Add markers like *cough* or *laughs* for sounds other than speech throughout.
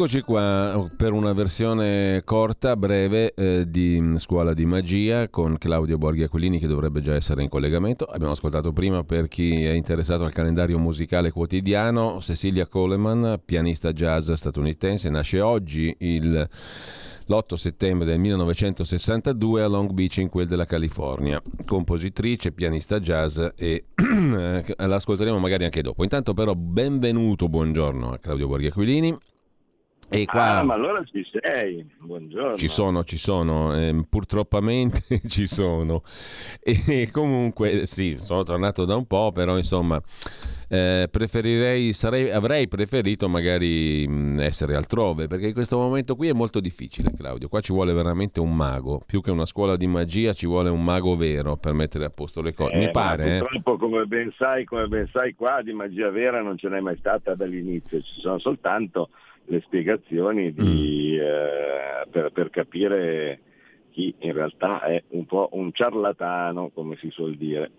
Eccoci qua per una versione corta, breve eh, di Scuola di Magia con Claudio Borghi Aquilini che dovrebbe già essere in collegamento. Abbiamo ascoltato prima per chi è interessato al calendario musicale quotidiano Cecilia Coleman, pianista jazz statunitense, nasce oggi il l'8 settembre del 1962 a Long Beach in quel della California, compositrice, pianista jazz e *clears throat* l'ascolteremo magari anche dopo. Intanto però benvenuto, buongiorno a Claudio Borghi Aquilini e qua ah, ma allora ci sei, buongiorno. Ci sono, ci sono, eh, purtroppamente *laughs* ci sono. E comunque sì, sono tornato da un po', però insomma eh, preferirei, sarei, avrei preferito magari mh, essere altrove, perché in questo momento qui è molto difficile, Claudio. Qua ci vuole veramente un mago, più che una scuola di magia ci vuole un mago vero per mettere a posto le cose. Eh, Mi pare. Eh. Purtroppo, come ben, sai, come ben sai, qua di magia vera non ce n'è mai stata dall'inizio, ci sono soltanto le spiegazioni di, mm. eh, per, per, capire chi in realtà è un po' un ciarlatano, come si suol dire.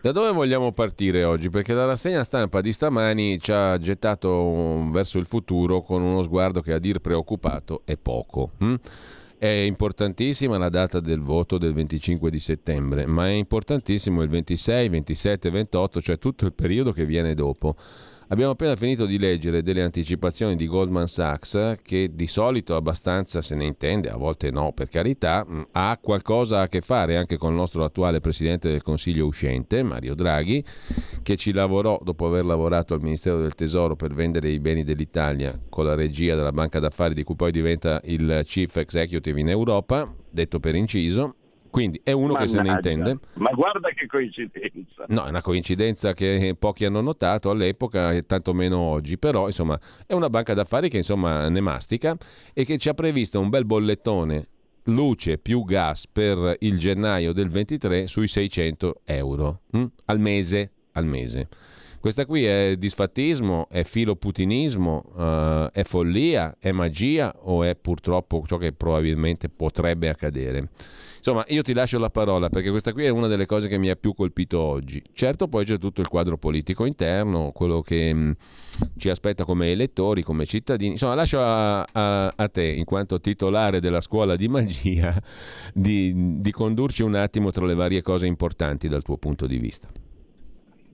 Da dove vogliamo partire oggi? Perché la rassegna stampa di stamani ci ha gettato verso il futuro con uno sguardo che a dir preoccupato è poco. Hm? È importantissima la data del voto del 25 di settembre, ma è importantissimo il 26, 27, 28, cioè tutto il periodo che viene dopo. Abbiamo appena finito di leggere delle anticipazioni di Goldman Sachs che di solito abbastanza se ne intende, a volte no per carità, mm, ha qualcosa a che fare anche con il nostro attuale Presidente del Consiglio uscente, Mario Draghi, che ci lavorò dopo aver lavorato al Ministero del Tesoro per vendere i beni dell'Italia con la regia della banca d'affari di cui poi diventa il Chief Executive in Europa, detto per inciso, quindi è uno Mannaggia. che se ne intende. Ma guarda che coincidenza. No, è una coincidenza che pochi hanno notato all'epoca e tanto meno oggi, però insomma è una banca d'affari che insomma ne mastica e che ci ha previsto un bel bollettone luce più gas per il gennaio del 23 sui 600 euro hm? al mese. Al mese. Questa qui è disfattismo, è filoputinismo, uh, è follia, è magia o è purtroppo ciò che probabilmente potrebbe accadere? Insomma, io ti lascio la parola perché questa qui è una delle cose che mi ha più colpito oggi. Certo, poi c'è tutto il quadro politico interno, quello che mh, mm, ci aspetta come elettori, come cittadini. Insomma, lascio a, a, a, te, in quanto titolare della scuola di magia, *laughs* di, di condurci un attimo tra le varie cose importanti dal tuo punto di vista.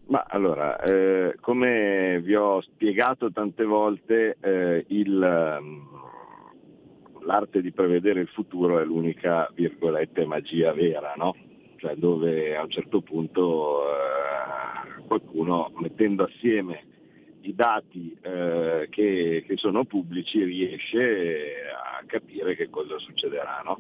Ma allora, eh, come vi ho spiegato tante volte, eh, il, mm, l'arte di prevedere il futuro è l'unica, virgolette, magia vera, no? Cioè dove a un certo punto eh, qualcuno mettendo assieme i dati eh, che, che, sono pubblici riesce a capire che cosa succederà. No?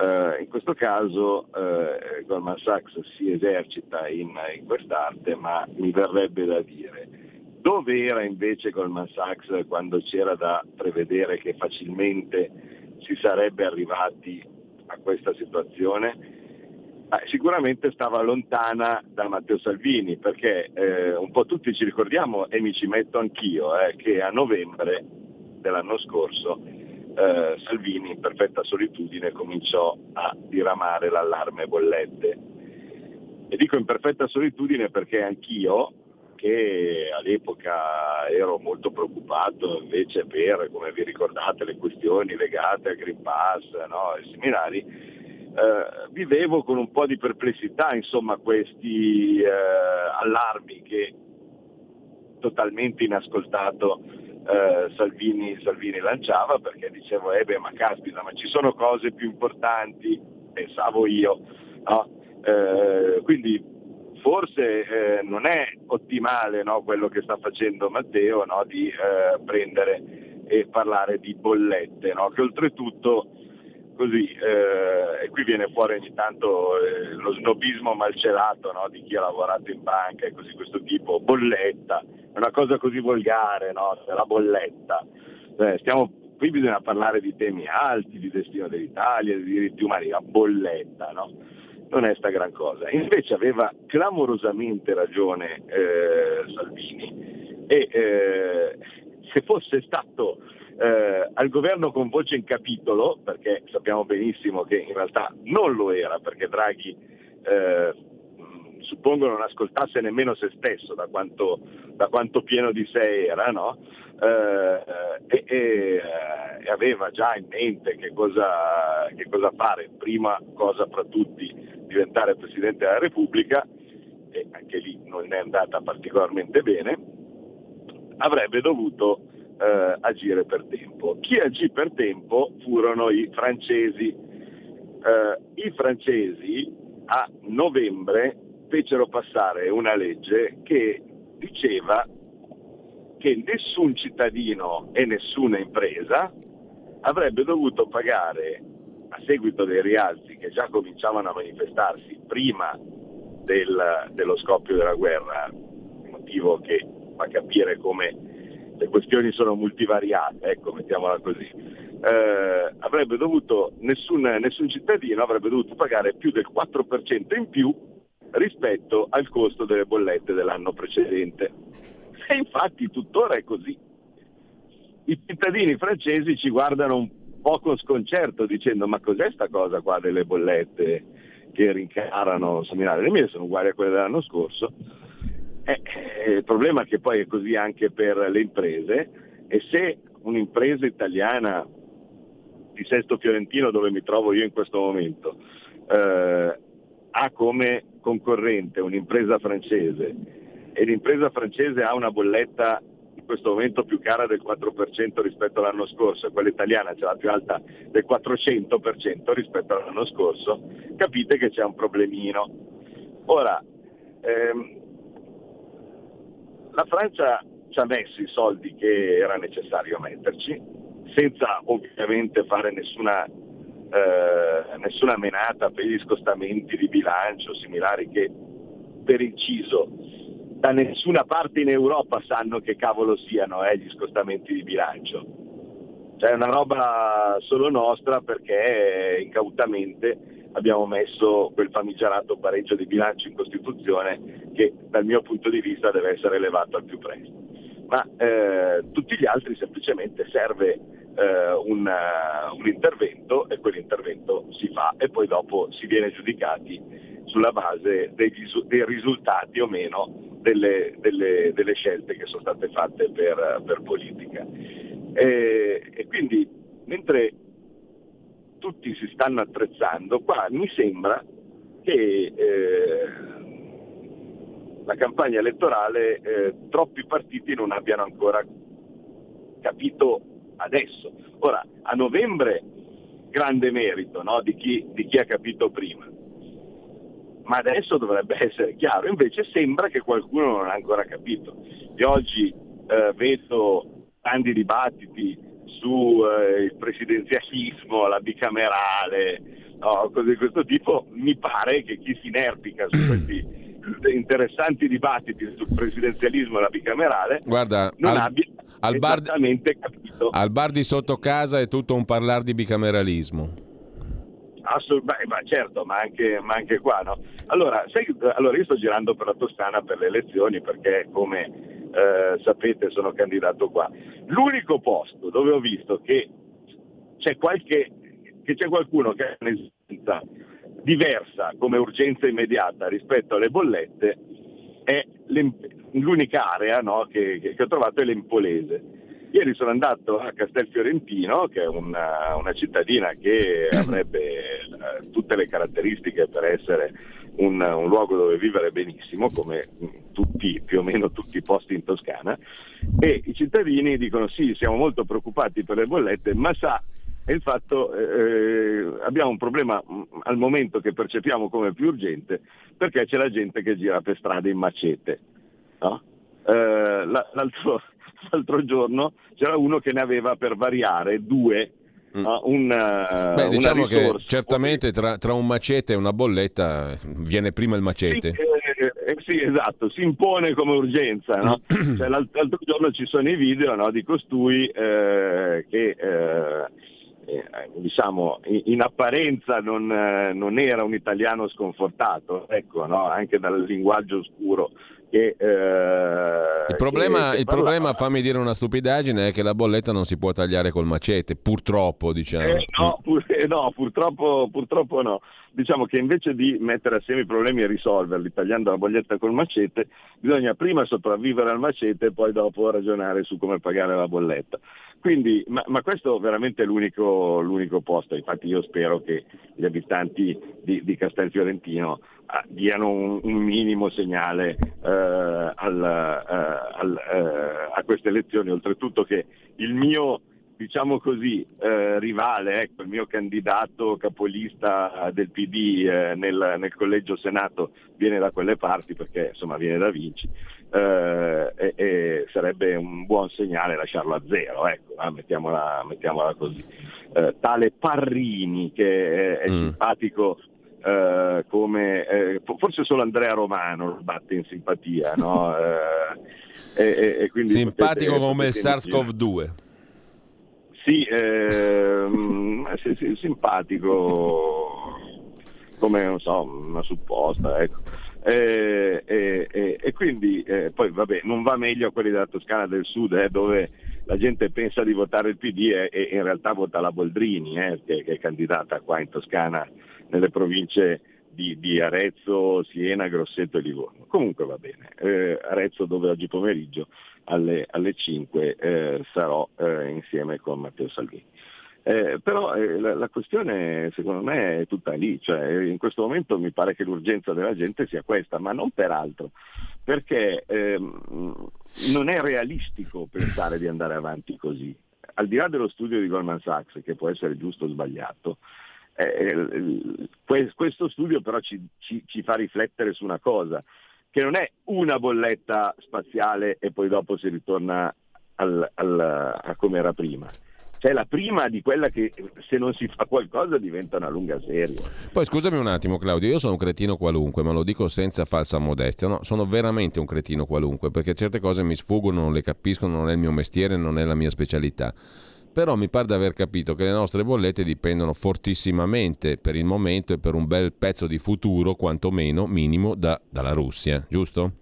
Eh, in questo caso eh, Goldman Sachs si esercita in, in quest'arte, ma mi verrebbe da dire dove era invece Goldman Sachs quando c'era da prevedere che facilmente si sarebbe arrivati a questa situazione? Sicuramente stava lontana da Matteo Salvini perché eh, un po' tutti ci ricordiamo e mi ci metto anch'io eh, che a novembre dell'anno scorso eh, Salvini in perfetta solitudine cominciò a diramare l'allarme bollette. E dico in perfetta solitudine perché anch'io che all'epoca ero molto preoccupato invece per, come vi ricordate, le questioni legate al Green Pass no, ai seminari, eh, vivevo con un po' di perplessità insomma, questi eh, allarmi che totalmente inascoltato eh, Salvini, Salvini, lanciava perché dicevo eh beh ma caspita ma ci sono cose più importanti, pensavo io, no? eh, quindi forse eh, non è ottimale no, quello che sta facendo Matteo no, di eh, prendere e parlare di bollette, no, che oltretutto così, eh, e qui viene fuori ogni tanto eh, lo snobismo malcelato di chi ha lavorato in banca e così questo tipo, bolletta, è una cosa così volgare, la bolletta. Eh, stiamo qui bisogna parlare di temi alti, di destino dell'Italia, di diritti umani, la bolletta, no? Non è sta gran cosa. Invece aveva clamorosamente ragione eh, Salvini e eh, se fosse stato eh, al governo con voce in capitolo, perché sappiamo benissimo che in realtà non lo era, perché Draghi eh, suppongo non ascoltasse nemmeno se stesso da quanto, da quanto pieno di sé era, no? eh, e, e, e, aveva già in mente che cosa, che cosa fare, prima cosa fra tutti diventare Presidente della Repubblica, e anche lì non è andata particolarmente bene, avrebbe dovuto eh, agire per tempo. Chi agì per tempo furono i francesi. Eh, I francesi a novembre fecero passare una legge che diceva che nessun cittadino e nessuna impresa avrebbe dovuto pagare seguito dei rialzi che già cominciavano a manifestarsi prima del, dello scoppio della guerra, motivo che fa capire come le questioni sono multivariate, ecco, mettiamola così, eh, dovuto, nessun, nessun cittadino avrebbe dovuto pagare più del 4% in più rispetto al costo delle bollette dell'anno precedente. E infatti tuttora è così. I cittadini francesi ci guardano un po' con sconcerto dicendo ma cos'è sta cosa qua delle bollette che rincarano seminari? Le mie sono uguali a quelle dell'anno scorso. Eh, eh, il problema è che poi è così anche per le imprese e se un'impresa italiana di Sesto Fiorentino dove mi trovo io in questo momento eh, ha come concorrente un'impresa francese e l'impresa francese ha una bolletta questo momento più cara del 4% rispetto all'anno scorso quella italiana ce l'ha più alta del 400% rispetto all'anno scorso, capite che c'è un problemino. Ora, ehm, la Francia ci ha messo i soldi che era necessario metterci, senza ovviamente fare nessuna eh, nessuna menata per gli scostamenti di bilancio similari che per inciso da nessuna parte in Europa sanno che cavolo siano eh, gli scostamenti di bilancio. Cioè è una roba solo nostra perché incautamente abbiamo messo quel famigerato pareggio di bilancio in Costituzione che dal mio punto di vista deve essere elevato al più presto. Ma eh, tutti gli altri semplicemente serve eh, un, uh, un, intervento e quell'intervento si fa e poi dopo si viene giudicati sulla base degli, dei risultati o meno delle, delle, delle, scelte che sono state fatte per, per politica. E, e quindi mentre tutti si stanno attrezzando, qua mi sembra che eh, la campagna elettorale eh, troppi partiti non abbiano ancora capito adesso. Ora, a novembre grande merito no? di, chi, di chi ha capito prima, ma adesso dovrebbe *laughs* essere chiaro, invece sembra che qualcuno non ha ancora capito. E oggi eh, vedo tanti dibattiti sul eh, presidenzialismo, la bicamerale, no, cose di questo tipo, mi pare che chi si inerpica su *clears throat* questi interessanti dibattiti sul presidenzialismo e la bicamerale Guarda, non al, abbia al bar. Al bar di sotto casa è tutto un parlare di bicameralismo. Assolutamente, ma certo, ma anche, ma anche qua, no? Allora, sai, allora, io sto girando per la Toscana per le elezioni perché, come eh, sapete, sono candidato qua. L'unico posto dove ho visto che c'è, qualche, che c'è qualcuno che ha un'esistenza diversa come urgenza immediata rispetto alle bollette è l'unica area no, che, che, ho trovato è l'Empolese. Ieri sono andato a Castelfiorentino, che è una, una cittadina che *clears throat* avrebbe eh, tutte le caratteristiche per essere un, un, luogo dove vivere benissimo, come tutti, più o meno tutti i posti in Toscana, e i cittadini dicono sì, siamo molto preoccupati per le bollette, ma sa è il fatto eh, abbiamo un problema mm, al momento che percepiamo come più urgente perché c'è la gente che gira per strada in macete. No? Eh, l'altro, *laughs* l'altro, giorno c'era uno che ne aveva per variare due. Uh, una, Beh, diciamo che certamente tra, tra, un macete e una bolletta viene prima il macete. Sì, eh, sì, esatto, si impone come urgenza. No? *clears throat* cioè, l'altro giorno ci sono i video no, di costui eh, che eh, diciamo, in, apparenza non, eh, non, era un italiano sconfortato, ecco, no? anche dal linguaggio oscuro che, eh, il, problema, che, che il problema, fammi dire una stupidaggine, è che la bolletta non si può tagliare col macete, purtroppo diciamo. Eh, no, pur, eh, no purtroppo, purtroppo, no. Diciamo che invece di mettere assieme i problemi e risolverli tagliando la bolletta col macete, bisogna prima sopravvivere al macete e poi dopo ragionare su come pagare la bolletta. Quindi, ma, ma questo veramente è l'unico, l'unico, posto, infatti io spero che gli abitanti di, di Castelfiorentino diano un, un minimo segnale eh, al, eh, al, eh, a queste elezioni, oltretutto che il mio diciamo così, eh, rivale, ecco, il mio candidato capolista del PD eh, nel, nel, collegio Senato viene da quelle parti perché insomma viene da Vinci eh, e, e, sarebbe un buon segnale lasciarlo a zero, ecco, ah, mettiamola, mettiamola, così. Eh, tale Parrini che è, è mm. simpatico eh, come eh, forse solo Andrea Romano lo batte in simpatia, no? *laughs* eh, e, e Simpatico potete, come il SARS-CoV-2. Sì, ehm, sì, sì, simpatico come non so, una supposta, ecco. E, e, e, quindi eh, poi vabbè, non va meglio a quelli della Toscana del Sud eh, dove la gente pensa di votare il PD e, in realtà vota la Boldrini eh, che, che, è candidata qua in Toscana nelle province di, di Arezzo, Siena, Grosseto e Livorno. Comunque va bene, eh, Arezzo dove oggi pomeriggio alle, alle 5 eh, sarò eh, insieme con Matteo Salvini. Eh, però eh, la, la, questione secondo me è tutta lì, cioè, in questo momento mi pare che l'urgenza della gente sia questa, ma non per altro, perché ehm, non è realistico pensare di andare avanti così. Al di là dello studio di Goldman Sachs, che può essere giusto o sbagliato, eh, questo studio però ci, ci, ci fa riflettere su una cosa, che non è una bolletta spaziale e poi dopo si ritorna al, al, a come era prima cioè la prima di quella che se non si fa qualcosa diventa una lunga serie. Poi scusami un attimo Claudio, io sono un cretino qualunque, ma lo dico senza falsa modestia, no? sono veramente un cretino qualunque perché certe cose mi sfuggono, non le capisco, non è il mio mestiere, non è la mia specialità. Però mi pare di aver capito che le nostre bollette dipendono fortissimamente per il momento e per un bel pezzo di futuro, quantomeno minimo, da, dalla Russia, giusto?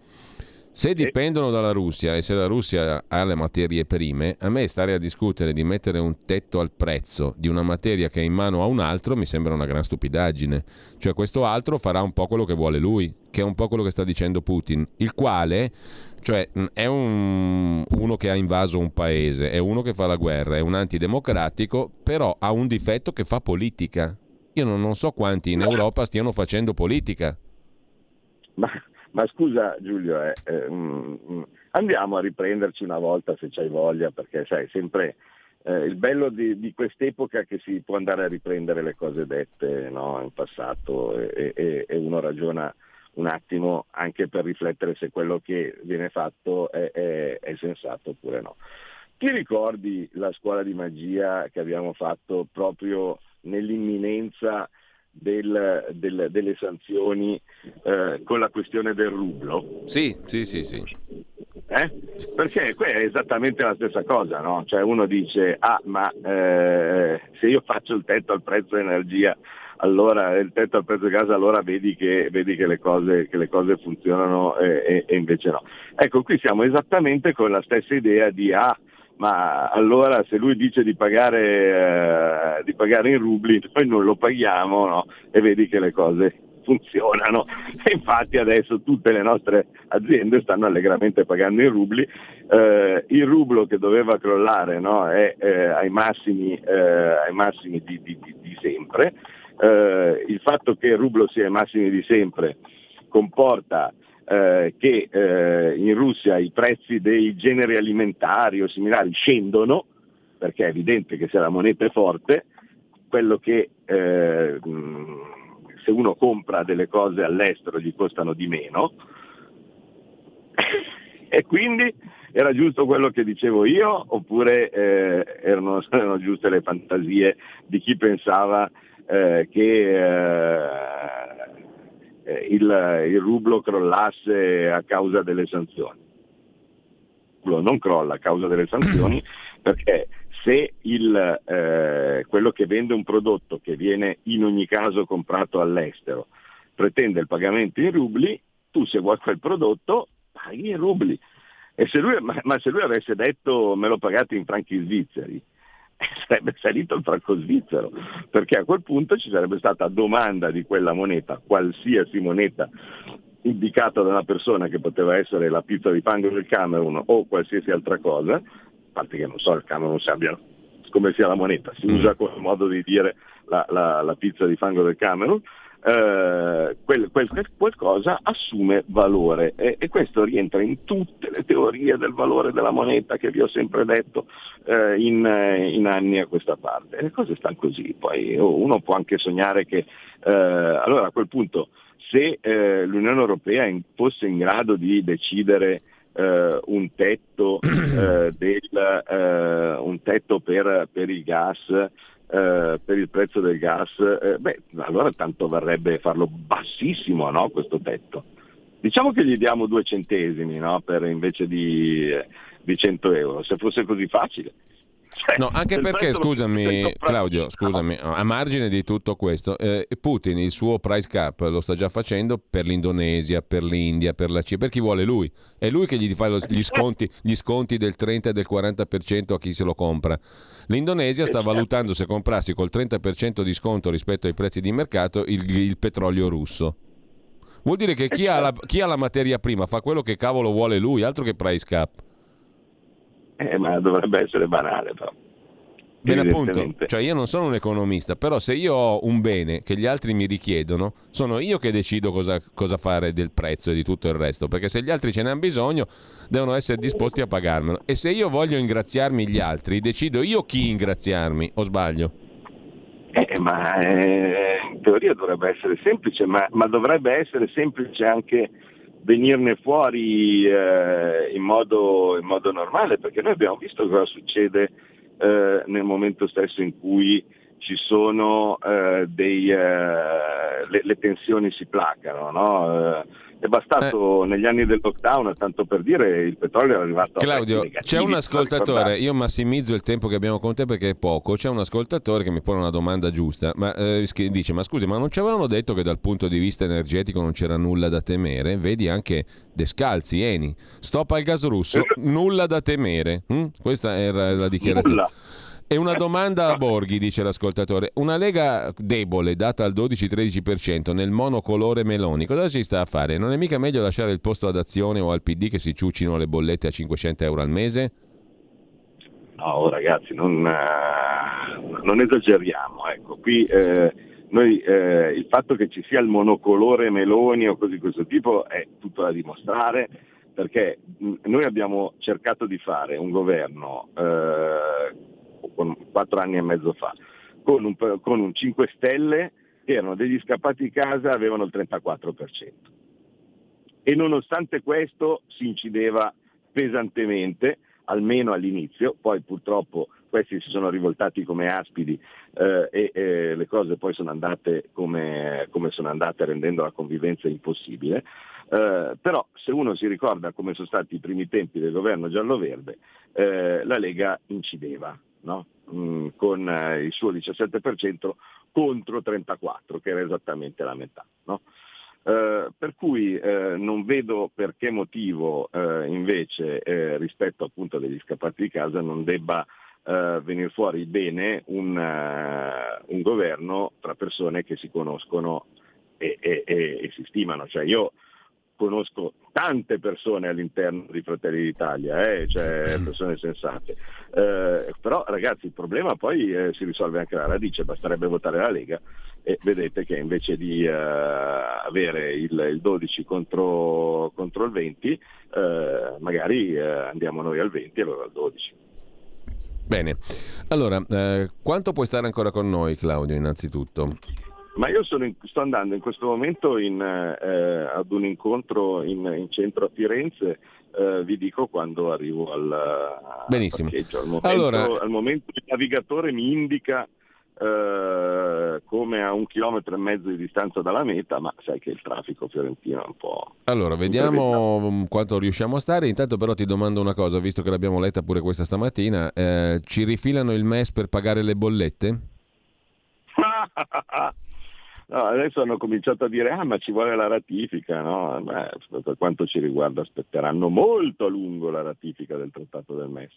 Se dipendono dalla Russia e se la Russia ha le materie prime, a me stare a discutere di mettere un tetto al prezzo di una materia che è in mano a un altro mi sembra una gran stupidaggine. Cioè questo altro farà un po' quello che vuole lui, che è un po' quello che sta dicendo Putin, il quale cioè è un, uno che ha invaso un paese, è uno che fa la guerra, è un antidemocratico, però ha un difetto che fa politica. Io non, non so quanti in Europa stiano facendo politica. Ma ma scusa Giulio, eh, eh, mm, mm, andiamo a riprenderci una volta se c'hai voglia, perché sai, sempre eh, il bello di, di, quest'epoca è che si può andare a riprendere le cose dette no, in passato e, e, e, uno ragiona un attimo anche per riflettere se quello che viene fatto è, è, è sensato oppure no. Ti ricordi la scuola di magia che abbiamo fatto proprio nell'imminenza del, del, delle sanzioni eh, con la questione del rublo? Sì, sì, sì, sì. Eh? Perché qui è esattamente la stessa cosa, no? Cioè uno dice, ah ma eh, se io faccio il tetto al prezzo dell'energia, allora il tetto al prezzo di gas, allora vedi che, vedi che, le, cose, che le, cose, funzionano e, e, invece no. Ecco, qui siamo esattamente con la stessa idea di, ah, ma allora se lui dice di pagare, eh, di pagare in rubli, noi non lo paghiamo no? e vedi che le cose funzionano. *laughs* E infatti adesso tutte le nostre aziende stanno allegramente pagando in rubli, eh, il rublo che doveva crollare no? è eh, ai massimi, eh, ai massimi di, di, di, sempre, eh, il fatto che il rublo sia ai massimi di sempre comporta eh, che eh, in Russia i prezzi dei generi alimentari o similari scendono, perché è evidente che se la moneta è forte, quello che eh, se uno compra delle cose all'estero gli costano di meno. *coughs* E quindi era giusto quello che dicevo io oppure eh, erano, *laughs* erano, giuste le fantasie di chi pensava eh, che eh, il, il rublo crollasse a causa delle sanzioni. Il rublo non crolla a causa delle sanzioni *clears throat* perché se il, eh, quello che vende un prodotto che viene in ogni caso comprato all'estero pretende il pagamento in rubli, tu se vuoi quel prodotto paghi in rubli. Se lui, ma, ma, se lui avesse detto me lo pagate in franchi svizzeri, *laughs* sarebbe salito il franco svizzero, perché a quel punto ci sarebbe stata domanda di quella moneta, qualsiasi moneta indicata da una persona che poteva essere la pizza di fango del Camerun o qualsiasi altra cosa, a parte che non so il Camerun se abbia come sia la moneta, si mm. usa come modo di dire la, la, la pizza di fango del Camerun, eh, quel, quel, qualcosa assume valore e, e, questo rientra in tutte le teorie del valore della moneta che vi ho sempre detto eh, in, in, anni a questa parte. E le cose stanno così, poi uno può anche sognare che eh, allora a quel punto se eh, l'Unione Europea fosse in grado di decidere Uh, un, tetto, uh, *clears throat* del, uh, un tetto per, per il gas eh, per il prezzo del gas, eh, beh, allora tanto varrebbe farlo bassissimo no, questo tetto. Diciamo che gli diamo due centesimi no, per, invece di, di 100 euro, se fosse così facile. Cioè, no, anche perché, scusami Claudio, scusami, a margine di tutto questo, eh, Putin il suo price cap lo sta già facendo per l'Indonesia, per l'India, per la Cina, per chi vuole lui. È lui che gli fa lo, gli, sconti, gli sconti del 30 e del 40% a chi se lo compra. L'Indonesia sta certo. valutando se comprarsi col 30% di sconto rispetto ai prezzi di mercato il, il petrolio russo. Vuol dire che chi ha, la, chi ha la materia prima fa quello che cavolo vuole lui, altro che price cap. Eh, ma dovrebbe essere banale però. Bene appunto, cioè io non sono un economista, però se io ho un bene che gli altri mi richiedono, sono io che decido cosa, cosa fare del prezzo e di tutto il resto, perché se gli altri ce ne hanno bisogno devono essere disposti a pagarmelo. E se io voglio ingraziarmi gli altri, decido io chi ingraziarmi, o sbaglio? Eh, ma eh, in teoria dovrebbe essere semplice, ma, ma dovrebbe essere semplice anche venirne fuori eh, in, modo, in, modo, normale, perché noi abbiamo visto cosa succede eh, nel momento stesso in cui ci sono eh, dei, eh, le, le, tensioni si placano. No? Eh, è bastato eh. negli anni del lockdown, tanto per dire, il petrolio è arrivato Claudio, a Claudio, c'è un ascoltatore, io massimizzo il tempo che abbiamo con te perché è poco, c'è un ascoltatore che mi pone una domanda giusta, ma eh, dice, ma scusi, ma non ci avevano detto che dal punto di vista energetico non c'era nulla da temere? Vedi anche Descalzi, Eni, stop al gas russo, nulla da temere. Hm? Questa era la dichiarazione. Nulla. E una domanda a Borghi, dice l'ascoltatore. Una Lega debole, data al 12-13% nel monocolore Meloni, cosa si sta a fare? Non è mica meglio lasciare il posto ad Azione o al PD che si ciucino le bollette a 500 euro al mese? No, ragazzi, non, uh, non esageriamo. Ecco, qui eh, noi, eh, il fatto che ci sia il monocolore Meloni o cose di questo tipo è tutto da dimostrare perché noi abbiamo cercato di fare un governo eh, con quattro anni e mezzo fa, con un, con un 5 Stelle che erano degli scappati di casa avevano il 34%. E nonostante questo si incideva pesantemente, almeno all'inizio, poi purtroppo questi si sono rivoltati come aspidi eh, e, e, le cose poi sono andate come, come, sono andate rendendo la convivenza impossibile. Eh, però se uno si ricorda come sono stati i primi tempi del governo giallo-verde, eh, la Lega incideva, no? mm, con eh, il suo 17% contro 34%, che era esattamente la metà. No? Eh, per cui eh, non vedo per che motivo eh, invece eh, rispetto appunto degli scappati di casa non debba eh, venire fuori bene un, un, governo tra persone che si conoscono e, e, e, e si stimano. Cioè io conosco tante persone all'interno di Fratelli d'Italia, eh, cioè mm. persone sensate. Eh, però ragazzi il problema poi eh, si risolve anche alla radice, basterebbe votare la Lega e vedete che invece di eh, avere il, il 12 contro, contro, il 20, eh, magari eh, andiamo noi al 20 e loro al 12. Bene, allora quanto puoi stare ancora con noi Claudio innanzitutto? Ma io in, sto andando in questo momento in, eh, ad un incontro in, in centro a Firenze, eh, vi dico quando arrivo al, Benissimo. Al, momento, allora... al momento il navigatore mi indica eh, come a un chilometro e mezzo di distanza dalla meta, ma sai che il traffico fiorentino è un po'... Allora, vediamo quanto riusciamo a stare. Intanto però ti domando una cosa, visto che l'abbiamo letta pure questa stamattina, eh, ci rifilano il MES per pagare le bollette? *laughs* No, adesso hanno cominciato a dire ah ma ci vuole la ratifica, no? Beh, per quanto ci riguarda aspetteranno molto a lungo la ratifica del trattato del MES.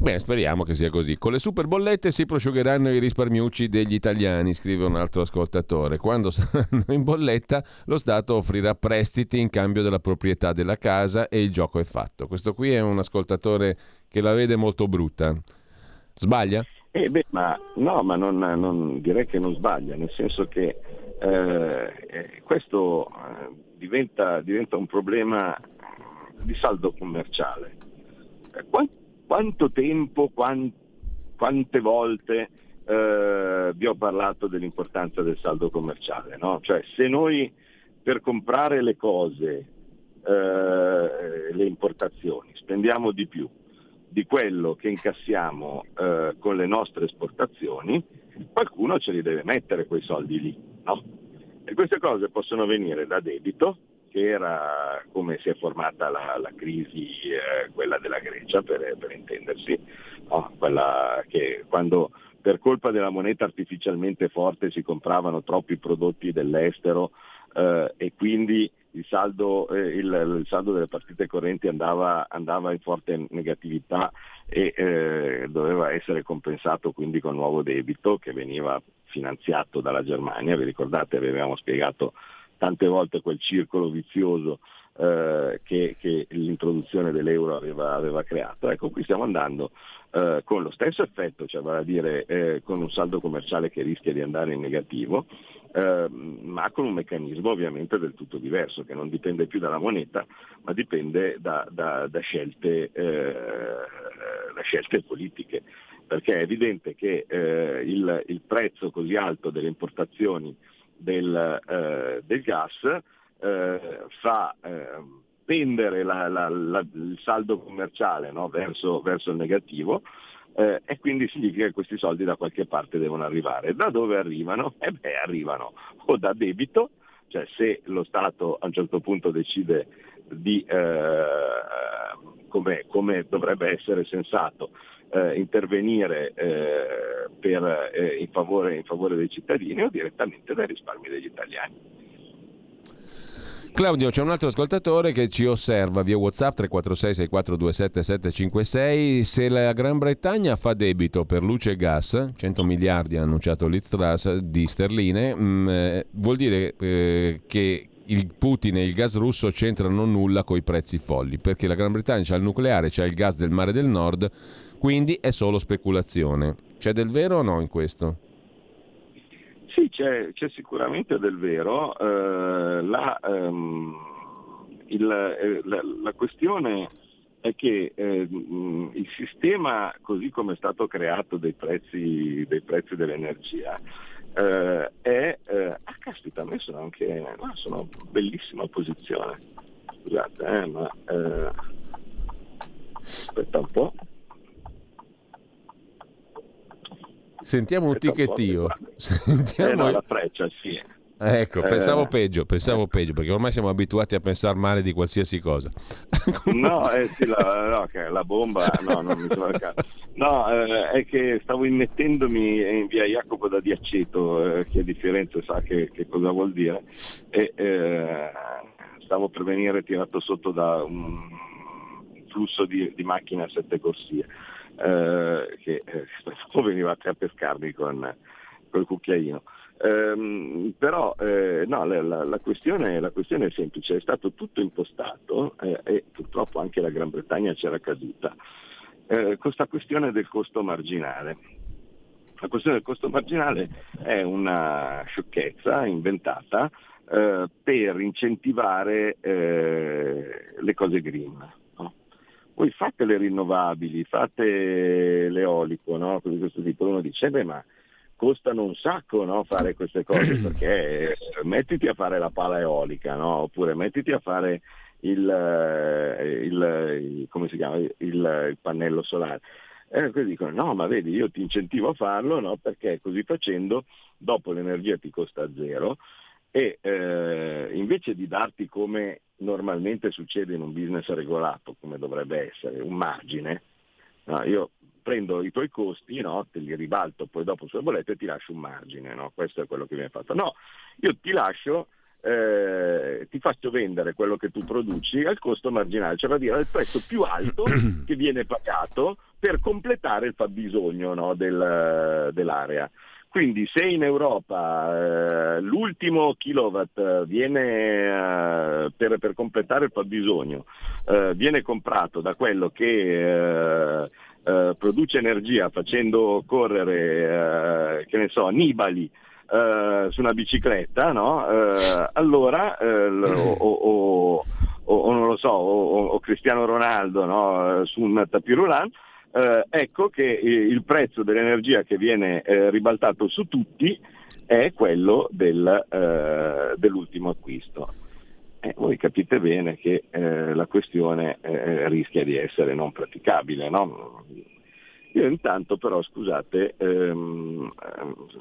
Beh, speriamo che sia così. Con le super bollette si prosciugheranno i risparmiucci degli italiani, scrive un altro ascoltatore. Quando *laughs* saranno in bolletta, lo Stato offrirà prestiti in cambio della proprietà della casa e il gioco è fatto. Questo qui è un ascoltatore che la vede molto brutta. Sbaglia? Eh beh, ma no, ma non, non, direi che non sbaglia, nel senso che eh, eh questo eh, diventa, diventa, un problema di saldo commerciale. Eh, quanto quanto tempo, quant, quante volte eh, vi ho parlato dell'importanza del saldo commerciale? No? Cioè, se noi per comprare le cose, le importazioni, spendiamo di più di quello che incassiamo eh, con le nostre esportazioni, qualcuno ce li deve mettere quei soldi lì. No? E queste cose possono venire da debito, che era come si è formata la, la crisi, eh, quella della Grecia per, per intendersi, no? quella che quando per colpa della moneta artificialmente forte si compravano troppi prodotti dell'estero eh, e quindi il saldo, eh, il, il saldo, delle partite correnti andava, andava in forte negatività e eh, doveva essere compensato quindi con nuovo debito che veniva finanziato dalla Germania, vi ricordate avevamo spiegato tante volte quel circolo vizioso eh, che, che, l'introduzione dell'euro aveva, aveva, creato. Ecco, qui stiamo andando eh, con lo stesso effetto, cioè vale a dire eh, con un saldo commerciale che rischia di andare in negativo, ehm, ma con un meccanismo ovviamente del tutto diverso, che non dipende più dalla moneta, ma dipende da, da, da, scelte, eh, da scelte, politiche. Perché è evidente che eh, il, il prezzo così alto delle importazioni del, eh, del gas eh, fa eh, pendere la, la, la, il saldo commerciale no? verso, verso, il negativo eh, e quindi significa che questi soldi da qualche parte devono arrivare. Da dove arrivano? *laughs* Eh beh, arrivano o da debito, cioè se lo Stato a un certo punto decide di, eh, come, come dovrebbe essere sensato, eh, intervenire eh, per, eh, in, favore, in, favore, dei cittadini o direttamente dai risparmi degli italiani. Claudio, c'è un altro ascoltatore che ci osserva via WhatsApp 346 6427 756 se la Gran Bretagna fa debito per luce e gas, 100 miliardi ha annunciato Liz di sterline, mh, mm, eh, vuol dire eh, che il Putin e il gas russo c'entrano nulla con i prezzi folli, perché la Gran Bretagna ha il nucleare, c'ha il gas del mare del nord, quindi è solo speculazione. C'è del vero o no in questo? Sì, c'è, c'è sicuramente del vero. Eh, la, ehm, il, eh, la, la, questione è che eh, il sistema, così come è stato creato dei prezzi, dei prezzi dell'energia, eh, è... Ah, caspita, a me sono anche... Ah, sono bellissima posizione. Scusate, eh, ma... Aspetta un po'. Sentiamo un ticchettio. *laughs* Sentiamo... Eh no, la freccia, sì. Ecco, pensavo eh, peggio, pensavo eh. peggio, perché ormai siamo abituati a pensare male di qualsiasi cosa. *laughs* no, eh, sì, la, no, la, bomba, no, non mi sono No, eh, è che stavo immettendomi in via Jacopo da Diaceto, eh, chi è di Firenze sa che, che cosa vuol dire, e eh, stavo per venire tirato sotto da un flusso di, di macchine a sette corsie eh, che eh, *laughs* venivate a pescarmi con il cucchiaino. Eh, però eh, no, la, la, la, questione, la, questione, è semplice, è stato tutto impostato eh, e purtroppo anche la Gran Bretagna c'era caduta, eh, questa questione del costo marginale. La questione del costo marginale è una sciocchezza inventata eh, per incentivare le cose green. Voi fate le rinnovabili, fate l'eolico, no? Così questo tipo. Uno dice, beh ma costano un sacco no? fare queste cose *clears throat* perché mettiti a fare la pala eolica, no? oppure mettiti a fare il, il, il, il, il pannello solare. E eh, dicono no, ma vedi, io ti incentivo a farlo no? perché così facendo dopo l'energia ti costa zero e eh, invece di darti come normalmente succede in un business regolato, come dovrebbe essere, un margine, no? io prendo i tuoi costi, no? te li ribalto poi dopo sulle bollette e ti lascio un margine, no? questo è quello che viene fatto. No, io ti lascio eh, ti faccio vendere quello che tu produci al costo marginale, cioè a dire al prezzo più alto *clears throat* che viene pagato per completare il fabbisogno no, del, dell'area. Quindi se in Europa eh, l'ultimo kilowatt viene eh, per, per, completare il fabbisogno eh, viene comprato da quello che eh, eh, produce energia facendo correre che ne so, Nibali eh, su una bicicletta, no? eh, allora eh, o, o, o, o, non lo so, o, Cristiano Ronaldo no? su un tapirulan, eh, ecco che il prezzo dell'energia che viene eh, ribaltato su tutti è quello del, eh, dell'ultimo acquisto. Eh, voi capite bene che eh, la questione eh, rischia di essere non praticabile. No? Io intanto però, scusate, ehm,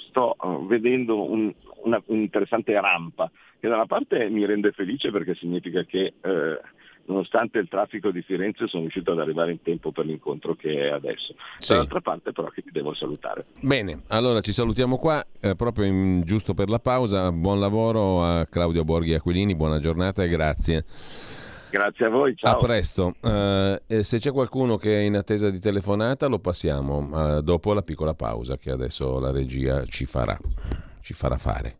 sto eh, vedendo un, una, un'interessante rampa che da una parte mi rende felice perché significa che eh, nonostante il traffico di Firenze sono riuscito ad arrivare in tempo per l'incontro che è adesso. Sì. Dall'altra parte però che ti devo salutare. Bene, allora ci salutiamo qua, eh, proprio in, giusto per la pausa. Buon lavoro a Claudio Borghi Aquilini, buona giornata e grazie. Grazie a voi, ciao. A presto. Uh, se c'è qualcuno che è in attesa di telefonata lo passiamo uh, dopo la piccola pausa che adesso la regia ci farà, ci farà fare.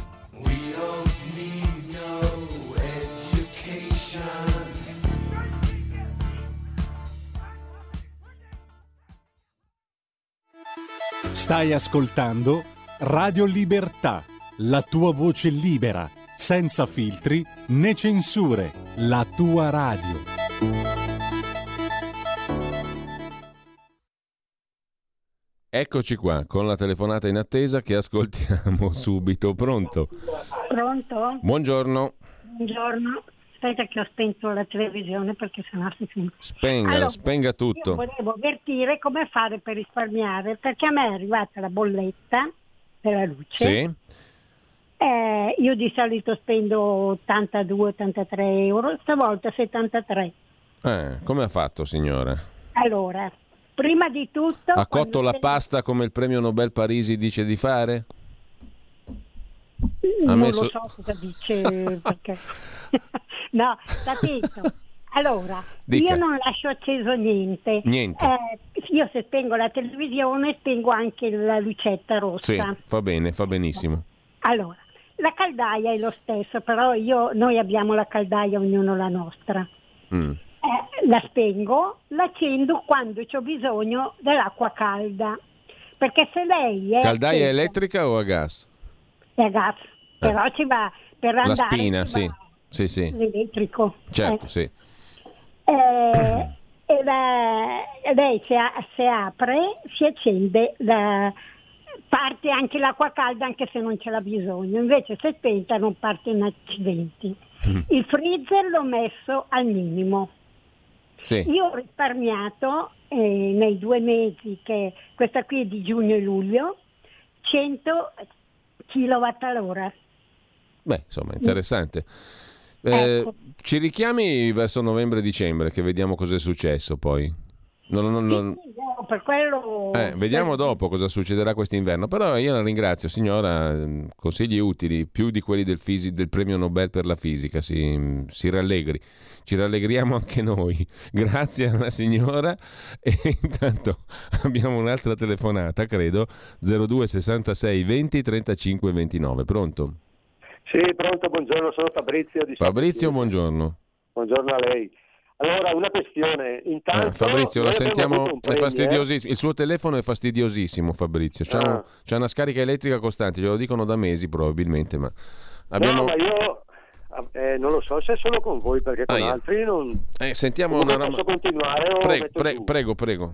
Stai ascoltando Radio Libertà, la tua voce libera, senza filtri né censure, la tua radio. Eccoci qua con la telefonata in attesa che ascoltiamo *laughs* subito. Pronto? Pronto? Buongiorno. Buongiorno. Aspetta che ho spento la televisione perché sennò si sente. Spenga, allora, spenga tutto. volevo avvertire come fare per risparmiare, perché a me è arrivata la bolletta della luce. Sì. Eh, io di solito spendo 82-83 euro, stavolta 73. Eh, come ha fatto signora? Allora, prima di tutto... Ha cotto la pasta come il premio Nobel Parisi dice di fare? Ha non messo... lo so cosa dice perché... *laughs* no, capito. *laughs* Allora, Dica. io non lascio acceso niente. Niente. Eh, io se spengo la televisione spengo anche la lucetta rossa. Sì, fa bene, fa benissimo. Allora, la caldaia è lo stesso, però io, noi abbiamo la caldaia, ognuno la nostra. Mm. Eh, la spengo, l'accendo quando ho bisogno dell'acqua calda. Perché se lei è... Caldaia accesa, elettrica o a gas? È a gas, eh. però ci va per andare... La spina, sì. Sì, sì. L'elettrico. Certo, eh. sì. Eh, e la, lei se, se, apre si accende, la, parte anche l'acqua calda anche se non ce l'ha bisogno, invece se spenta non parte in accidenti. Mm. Il freezer l'ho messo al minimo. Sì. Io ho risparmiato eh, nei due mesi, che questa qui è di giugno e luglio, 100 kWh all'ora. Beh, insomma, interessante. Eh, ecco. Ci richiami verso novembre-dicembre che vediamo cosa è successo poi. Non, non, non... Sì, no, per quello... Eh, vediamo dopo cosa succederà quest'inverno. Però io la ringrazio, signora. Mm, consigli utili, più di quelli del, fisi- del premio Nobel per la fisica. Si, si, rallegri. Ci rallegriamo anche noi. *laughs* Grazie alla signora. *laughs* E intanto abbiamo un'altra telefonata, credo. 02 66 20 35 29. Pronto? Sì, pronto, buongiorno, sono Fabrizio. Di Fabrizio, buongiorno. Buongiorno a lei. Allora, una questione. Intanto, ah, Fabrizio, la sentiamo, è fastidiosissimo. Il suo telefono è fastidiosissimo, Fabrizio. C'ha, ah. un, c'ha, una scarica elettrica costante, glielo dicono da mesi probabilmente, ma Abbiamo... No, ma io eh, non lo so se è solo con voi, perché con Ah, altri non... Eh, sentiamo Comunque una posso continuare o pre- giù? prego, prego.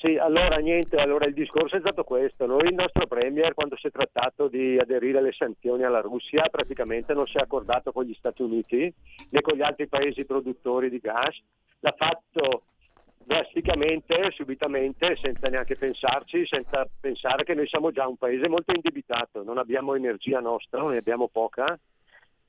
Sì, allora niente, allora il discorso è stato questo. Noi, il nostro Premier, quando si è trattato di aderire alle sanzioni alla Russia, praticamente non si è accordato con gli Stati Uniti né con gli altri paesi produttori di gas, l'ha fatto drasticamente, subitamente, senza neanche pensarci, senza pensare che noi siamo già un paese molto indebitato, non abbiamo energia nostra, ne abbiamo poca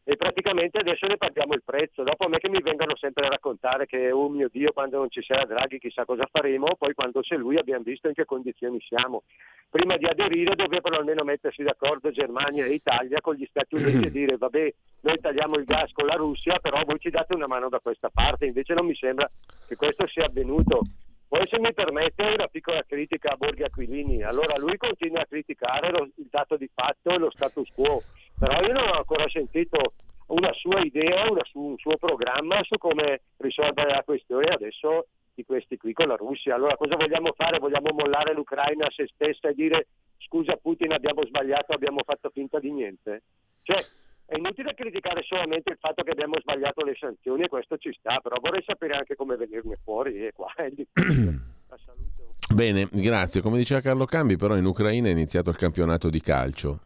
e praticamente adesso ne paghiamo il prezzo. Dopo a me che mi vengono sempre a raccontare che, oh mio Dio, quando non ci sarà Draghi chissà cosa faremo, poi quando c'è lui abbiamo visto in che condizioni siamo. Prima di aderire dovrebbero almeno mettersi d'accordo Germania e Italia con gli Stati Uniti *clears throat* e dire vabbè, noi tagliamo il gas con la Russia, però voi ci date una mano da questa parte, invece non mi sembra che questo sia avvenuto. Poi se mi permette una piccola critica a Borghi Aquilini, allora lui continua a criticare lo- il dato di fatto e lo status quo, però io non ho ancora sentito una sua idea, una su- un suo programma su come risolvere la questione adesso di questi qui con la Russia. Allora cosa vogliamo fare? Vogliamo mollare l'Ucraina a se stessa e dire scusa Putin abbiamo sbagliato, abbiamo fatto finta di niente? Cioè è inutile criticare solamente il fatto che abbiamo sbagliato le sanzioni e questo ci sta, però vorrei sapere anche come venirne fuori e qua è il difficile. *clears throat* Bene, grazie. Come diceva Carlo Cambi, però in Ucraina è iniziato il campionato di calcio.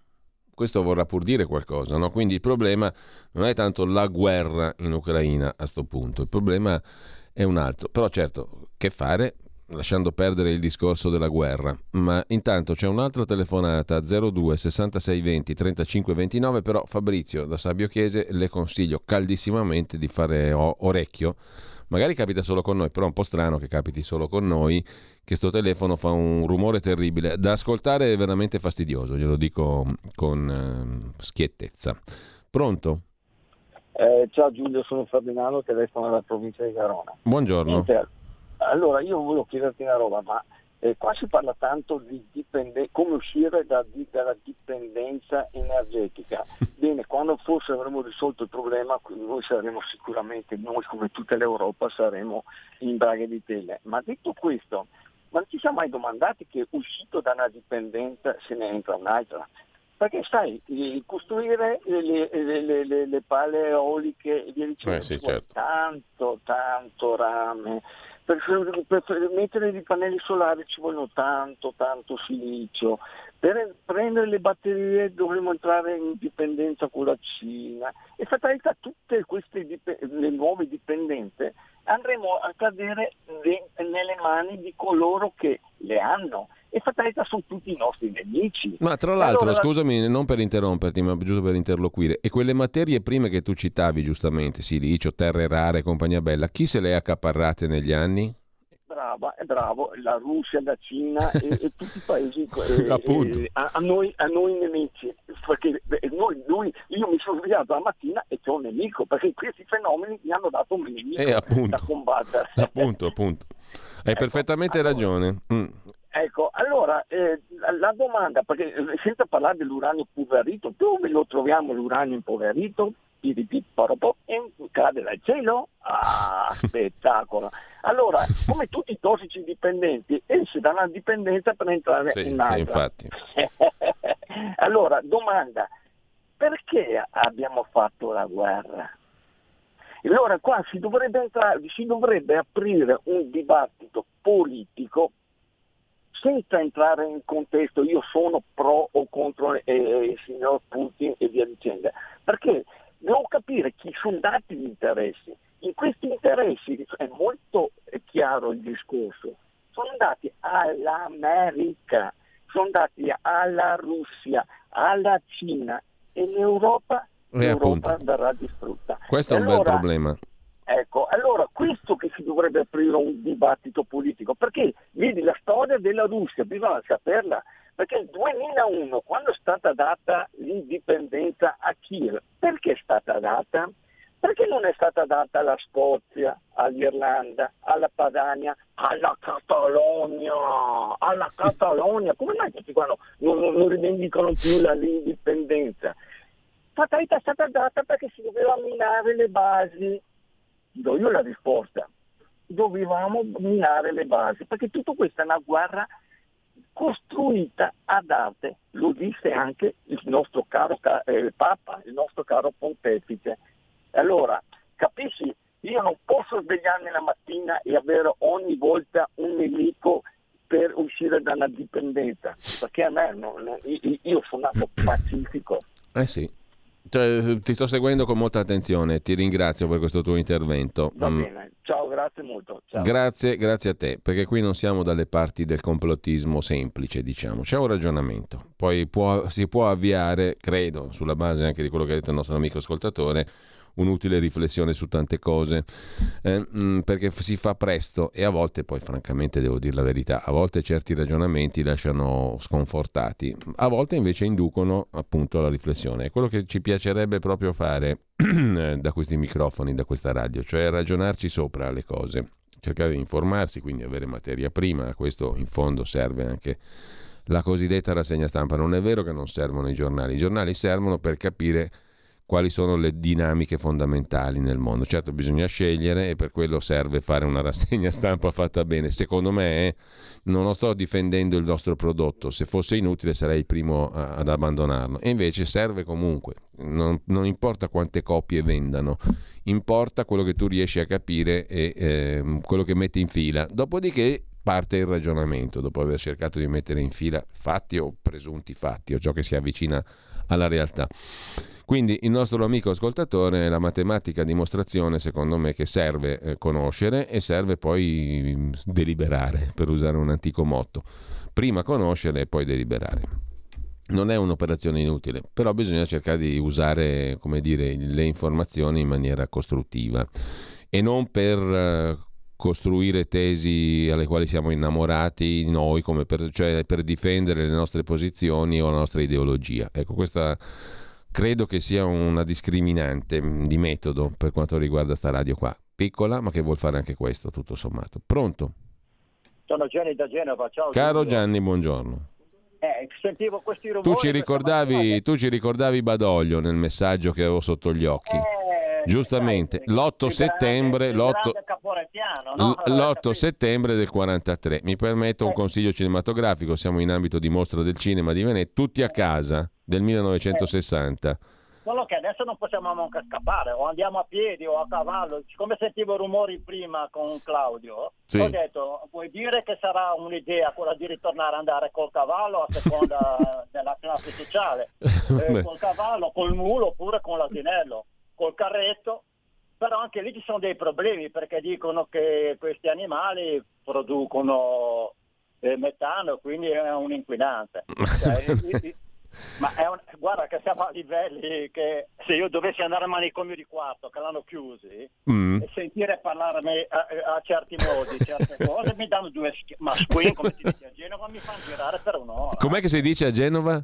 Questo vorrà pur dire qualcosa, no? Quindi il problema non è tanto la guerra in Ucraina a sto punto, il problema è un altro. Però certo, che fare? Lasciando perdere il discorso della guerra. Ma intanto c'è un'altra telefonata 02 66 20 35 29, però Fabrizio da Sabio Chiese le consiglio caldissimamente di fare orecchio. Magari capita solo con noi, però è un po' strano che capiti solo con noi che sto telefono fa un rumore terribile. Da ascoltare è veramente fastidioso, glielo dico con ehm, schiettezza. Pronto? Eh, ciao Giulio, sono Ferdinando, telefono dalla provincia di Verona. Buongiorno. Niente, allora io volevo chiederti una roba, ma eh, qua si parla tanto di dipende- come uscire da- di- dalla dipendenza energetica. *laughs* Bene, quando forse avremo risolto il problema, noi saremo sicuramente, noi come tutta l'Europa, saremo in braghe di tele. Ma detto questo, ma non ci siamo mai domandati che uscito da una dipendenza se ne entra un'altra? Perché sai, costruire le, le- le- le- le pale eoliche e via dicendo, Eh, sì, certo. tanto, tanto rame. Per, per- mettere i pannelli solari ci vogliono tanto, tanto silicio. Per prendere le batterie dovremo entrare in dipendenza con la Cina. E fatalità tutte queste dip- le nuove dipendenze andremo a cadere de- nelle mani di coloro che le hanno. E fatalità sono tutti i nostri nemici. Ma tra l'altro, Allora- scusami, non per interromperti, ma giusto per interloquire, e quelle materie prime che tu citavi giustamente, silicio, terre rare e compagnia bella, chi se le ha accaparrate negli anni? Brava, è bravo, la Russia, la Cina *laughs* e, e tutti i paesi eh, Appunto. a, a noi, a noi nemici, perché noi- noi- io mi sono svegliato la mattina e c'è un nemico, perché questi fenomeni mi hanno dato un nemico Eh, da combattere. appunto, appunto. Hai *laughs* Ecco, perfettamente allora- ragione. Mm. Ecco, allora eh, la, domanda, perché eh, senza parlare dell'uranio impoverito, dove lo troviamo l'uranio impoverito? E cade dal cielo? Ah, *laughs* spettacolo! Allora, come tutti i tossici dipendenti, esce da una dipendenza per entrare Sì, in sì, un'altra. infatti. *laughs* allora, domanda, perché abbiamo fatto la guerra? Allora qua si dovrebbe, entrare, si dovrebbe aprire un dibattito politico senza entrare in contesto io sono pro o contro eh, il signor Putin e via dicendo, perché devo capire chi sono dati gli interessi. In questi interessi è molto chiaro il discorso, sono dati all'America, sono dati alla Russia, alla Cina e l'Europa, l'Europa verrà distrutta. Questo è un Allora, bel problema. Ecco, allora questo dovrebbe aprire un dibattito politico, perché vedi la storia della Russia, bisogna saperla, perché nel 2001, quando è stata data l'indipendenza a Kiev, perché è stata data? Perché non è stata data alla Scozia, all'Irlanda, alla Padania, alla Catalogna, alla Catalogna? Come mai tutti qua no- non, non- non rivendicano più la- l'indipendenza? Fatalità è stata data perché si doveva minare le basi. Do io la risposta. Dovevamo minare le basi, perché tutto questo è una guerra costruita ad arte, lo disse anche il nostro caro eh, Papa, il nostro caro pontefice. Allora, capisci, io non posso svegliarmi la mattina e avere ogni volta un nemico per uscire dalla dipendenza, perché a me no, no, io, io sono nato *clears throat* pacifico. Eh sì, cioè, ti sto seguendo con molta attenzione, ti ringrazio per questo tuo intervento. Va mm. bene, ciao, grazie molto. Ciao. Grazie, grazie a te, perché qui non siamo dalle parti del complottismo semplice, diciamo, c'è un ragionamento, poi può, si può avviare, credo, sulla base anche di quello che ha detto il nostro amico ascoltatore, un'utile riflessione su tante cose, eh, mh, mm, perché si fa presto e a volte, poi francamente devo dire la verità, a volte certi ragionamenti lasciano sconfortati, a volte invece inducono appunto alla riflessione. È quello che ci piacerebbe proprio fare *clears throat* da questi microfoni, da questa radio, cioè ragionarci sopra le cose, cercare di informarsi, quindi avere materia prima, a questo in fondo serve anche la cosiddetta rassegna stampa. Non è vero che non servono i giornali, i giornali servono per capire quali sono le dinamiche fondamentali nel mondo. Certo bisogna scegliere e per quello serve fare una *laughs* rassegna stampa fatta bene. Secondo me eh, non sto difendendo il nostro prodotto, se fosse inutile sarei il primo a, ad abbandonarlo. E invece serve comunque, non, non, importa quante copie vendano, importa quello che tu riesci a capire e eh, quello che metti in fila. Dopodiché parte il ragionamento, dopo aver cercato di mettere in fila fatti o presunti fatti o ciò che si avvicina alla realtà. Quindi il nostro amico ascoltatore, la matematica dimostrazione, secondo me, che serve eh, conoscere e serve poi mm, deliberare, per usare un antico motto. Prima conoscere e poi deliberare. Non è un'operazione inutile, però bisogna cercare di usare, dire, le informazioni in maniera costruttiva e non per eh, costruire tesi alle quali siamo innamorati noi, per, cioè per difendere le nostre posizioni o la nostra ideologia. Ecco, questa credo che sia una discriminante di metodo per quanto riguarda sta radio qua. Piccola, ma che vuol fare anche questo, tutto sommato. Pronto? Sono Gianni da Genova, ciao. Caro Gianni, buongiorno. Eh, sentivo questi rumori. Tu ci, ricordavi, tu ci ricordavi Badoglio nel messaggio che avevo sotto gli occhi. Eh, Giustamente, l'8 settembre, l'8, no? l'8 settembre del 43. Mi permetto un eh. consiglio cinematografico, siamo in ambito di mostra del cinema di Venezia, tutti a casa del 1960. Solo che adesso non possiamo neanche scappare, o andiamo a piedi o a cavallo. Come sentivo rumori prima con Claudio, sì. ho detto, vuoi dire che sarà un'idea quella di ritornare ad andare col cavallo a seconda *laughs* della classe sociale? *laughs* Eh, col cavallo, col mulo oppure con l'asinello, col carretto. Però anche lì ci sono dei problemi perché dicono che questi animali producono eh, metano, quindi è un inquinante. *laughs* Cioè, ma un, guarda che siamo a livelli che se io dovessi andare al manicomio di quarto che l'hanno chiusi mm. e sentire parlare a, a, certi modi certe cose mi danno due schi- ma squin come si dice a Genova mi fanno girare per un'ora com'è che si dice a Genova?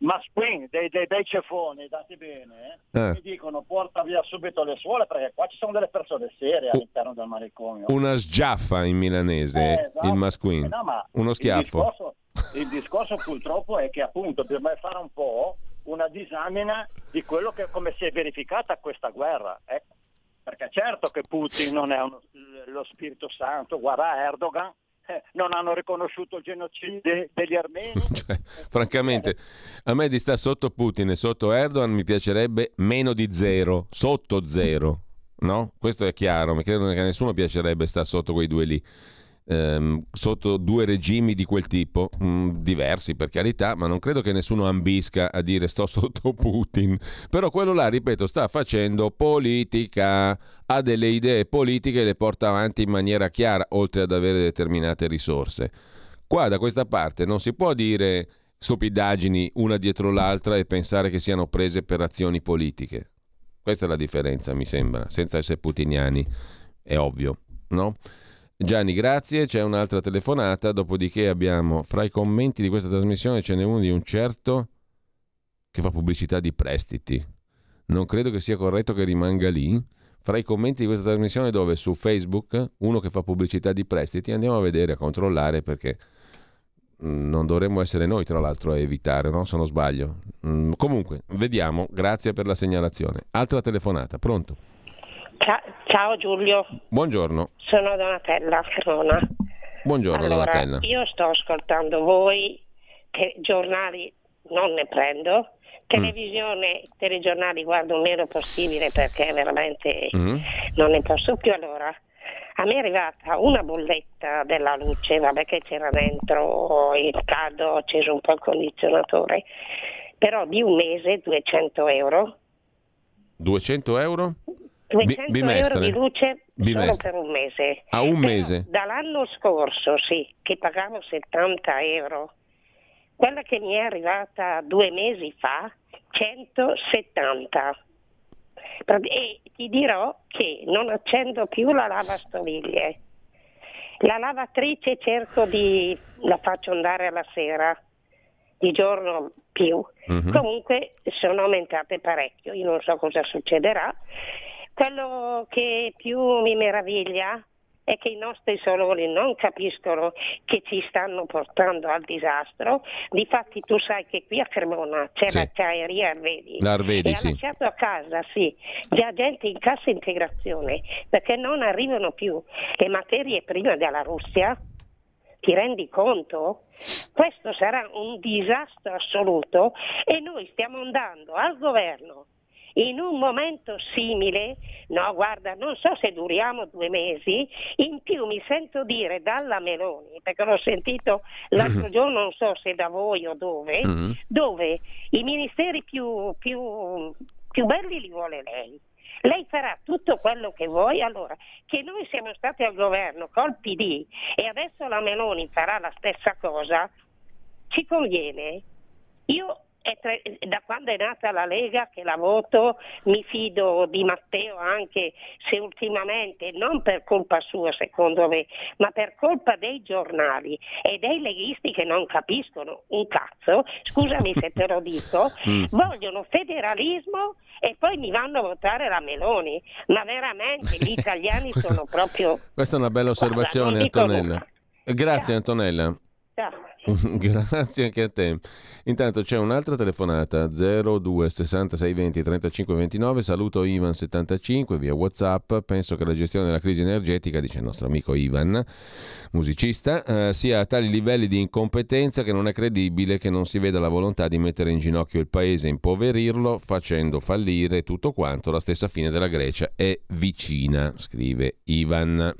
ma squin dei, dei, dei cefoni dati bene eh. mi dicono porta via subito le suole perché qua ci sono delle persone serie all'interno del manicomio una sgiaffa in milanese eh, esatto. il masquin eh, no, uno schiaffo il discorso, purtroppo è che appunto bisogna fare un po' una disamina di quello che come si è verificata questa guerra. Ecco. Perché certo che Putin non è uno, lo Spirito Santo, guarda Erdogan, eh, non hanno riconosciuto il genocidio degli armeni. *laughs* Cioè, francamente, a me di stare sotto Putin e sotto Erdogan mi piacerebbe meno di zero, sotto zero. No? Questo è chiaro, mi credo che a nessuno piacerebbe stare sotto quei due lì ehm, sotto due regimi di quel tipo, mh, mm, diversi per carità, ma non credo che nessuno ambisca a dire sto sotto *laughs* Putin. Però quello là, ripeto, sta facendo politica, ha delle idee politiche e le porta avanti in maniera chiara, oltre ad avere determinate risorse. Qua da questa parte non si può dire stupidaggini una dietro l'altra e pensare che siano prese per azioni politiche. Questa è la differenza, mi sembra, senza essere putiniani, è ovvio, no? Gianni, grazie. C'è un'altra telefonata. Dopodiché abbiamo fra i commenti di questa trasmissione ce n'è uno di un certo che fa pubblicità di prestiti. Non credo che sia corretto che rimanga lì. Fra i commenti di questa trasmissione, dove su Facebook uno che fa pubblicità di prestiti, andiamo a vedere, a controllare perché mm, non dovremmo essere noi, tra l'altro, a evitare, no? Se non sbaglio. Mm, comunque, vediamo. Grazie per la segnalazione. Altra telefonata, pronto? Ciao Giulio. Buongiorno. Sono Donatella Crona. Buongiorno allora, Donatella. Io sto ascoltando voi, che giornali non ne prendo, televisione, mm. telegiornali guardo meno possibile perché veramente mm. non ne posso più. Allora, a me è arrivata una bolletta della luce, vabbè che c'era dentro il caldo, ho acceso un po' il condizionatore, però di un mese 200 euro. 200 euro? 200 B- euro di luce bimestre. solo per un mese. A un però mese? Dall'anno scorso, sì, che pagavo 70 euro. Quella che mi è arrivata due mesi fa, 170. E ti dirò che non accendo più la lavastoviglie. La lavatrice cerco di, la faccio andare alla sera, di giorno più. Mm-hmm. Comunque sono aumentate parecchio, io non so cosa succederà. Quello che più mi meraviglia è che i nostri soloni non capiscono che ci stanno portando al disastro. Difatti tu sai che qui a Cremona c'è sì. l'acciaieria Arvedi. L'Arvedi, e sì. ha lasciato a casa, sì, già gente in cassa integrazione perché non arrivano più le materie prime dalla Russia. Ti rendi conto? Questo sarà un disastro assoluto e noi stiamo andando al governo in un momento simile, no guarda, non so se duriamo due mesi, in più mi sento dire dalla Meloni, perché l'ho sentito l'altro mm-hmm. giorno, non so se da voi o dove, mm-hmm. dove i ministeri più, più, più belli li vuole lei. Lei farà tutto quello che vuoi, allora che noi siamo stati al governo col PD e adesso la Meloni farà la stessa cosa, ci conviene. Io tre, da quando è nata la Lega che la voto, mi fido di Matteo anche se ultimamente, non per colpa sua secondo me, ma per colpa dei giornali e dei leghisti che non capiscono un cazzo, scusami se te lo dico, *laughs* mm. vogliono federalismo e poi mi vanno a votare la Meloni, ma veramente gli *laughs* italiani questa, sono proprio... Questa è una bella osservazione Guarda, Antonella. Grazie Ciao. Antonella. Ciao. *laughs* Grazie anche a te. Intanto c'è un'altra telefonata 02 66 20 35 29. Saluto Ivan 75 via WhatsApp. Penso che la gestione della crisi energetica, dice il nostro amico Ivan, musicista, eh, sia a tali livelli di incompetenza che non è credibile che non si veda la volontà di mettere in ginocchio il paese, impoverirlo, facendo fallire tutto quanto. La stessa fine della Grecia è vicina, scrive Ivan.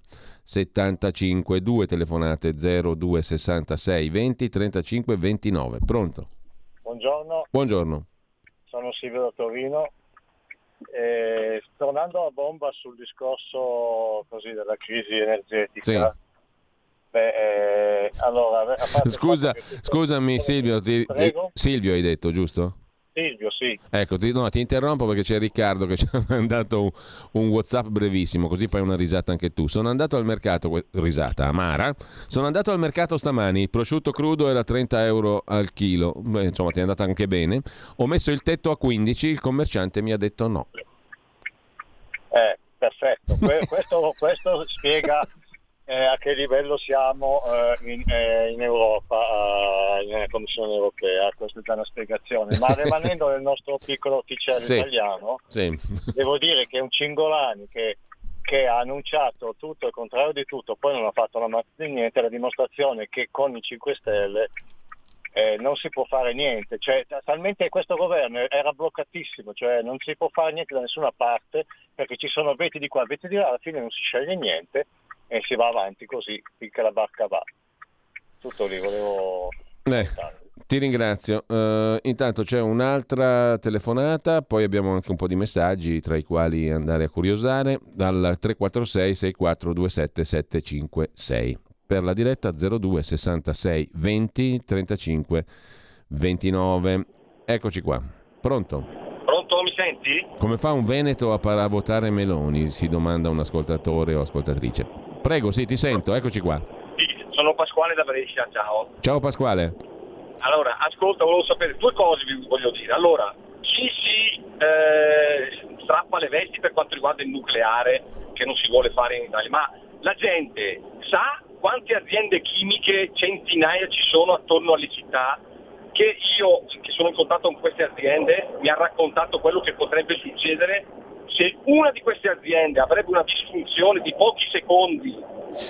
75 2 telefonate 02 66 20 35 29. Pronto? Buongiorno. Buongiorno. Sono Silvio da Torino. Eh, tornando a bomba sul discorso così, della crisi energetica. Sì. Beh, eh, allora, Scusa, scusami Silvio, ti, Silvio hai detto, giusto? Silvio, sì. Ecco, ti, no, ti interrompo perché c'è Riccardo che ci ha *laughs* mandato un, un, WhatsApp brevissimo, così fai una risata anche tu. Sono andato al mercato, risata amara, sono andato al mercato stamani, il prosciutto crudo era 30 euro al chilo, Beh, insomma ti è andata anche bene. Ho messo il tetto a 15, il commerciante mi ha detto no. Eh, perfetto, questo, questo spiega eh, a che livello siamo eh, in, eh, in, Europa, in Commissione europea, questa è già una spiegazione, ma *laughs* rimanendo nel nostro piccolo ticcello sì. italiano, sì. devo dire che un Cingolani che, che, ha annunciato tutto il contrario di tutto, poi non ha fatto la mazza di niente, è la dimostrazione che con i 5 Stelle eh, non si può fare niente, cioè, talmente questo governo era bloccatissimo, cioè non si può fare niente da nessuna parte perché ci sono veti di qua, veti di là, alla fine non si sceglie niente e si va avanti così finché la barca va. Tutto lì, volevo... Eh, ti ringrazio. Uh, intanto c'è un'altra telefonata, poi abbiamo anche un po' di messaggi tra i quali andare a curiosare dal 346 6427 756 per la diretta 02 66 20 35 29. Eccoci qua. Pronto? Pronto, mi senti? Come fa un Veneto a, par- a votare Meloni? Si domanda un ascoltatore o ascoltatrice. Prego, sì, ti sento, eccoci qua. Sì, sono Pasquale da Brescia, ciao. Ciao Pasquale. Allora, ascolta, volevo sapere due cose, vi voglio dire. Allora, chi si eh, strappa le vesti per quanto riguarda il nucleare che non si vuole fare in Italia, ma la gente sa quante aziende chimiche, centinaia ci sono attorno alle città che io, che sono in contatto con queste aziende, mi ha raccontato quello che potrebbe succedere se una di queste aziende avrebbe una disfunzione di pochi secondi,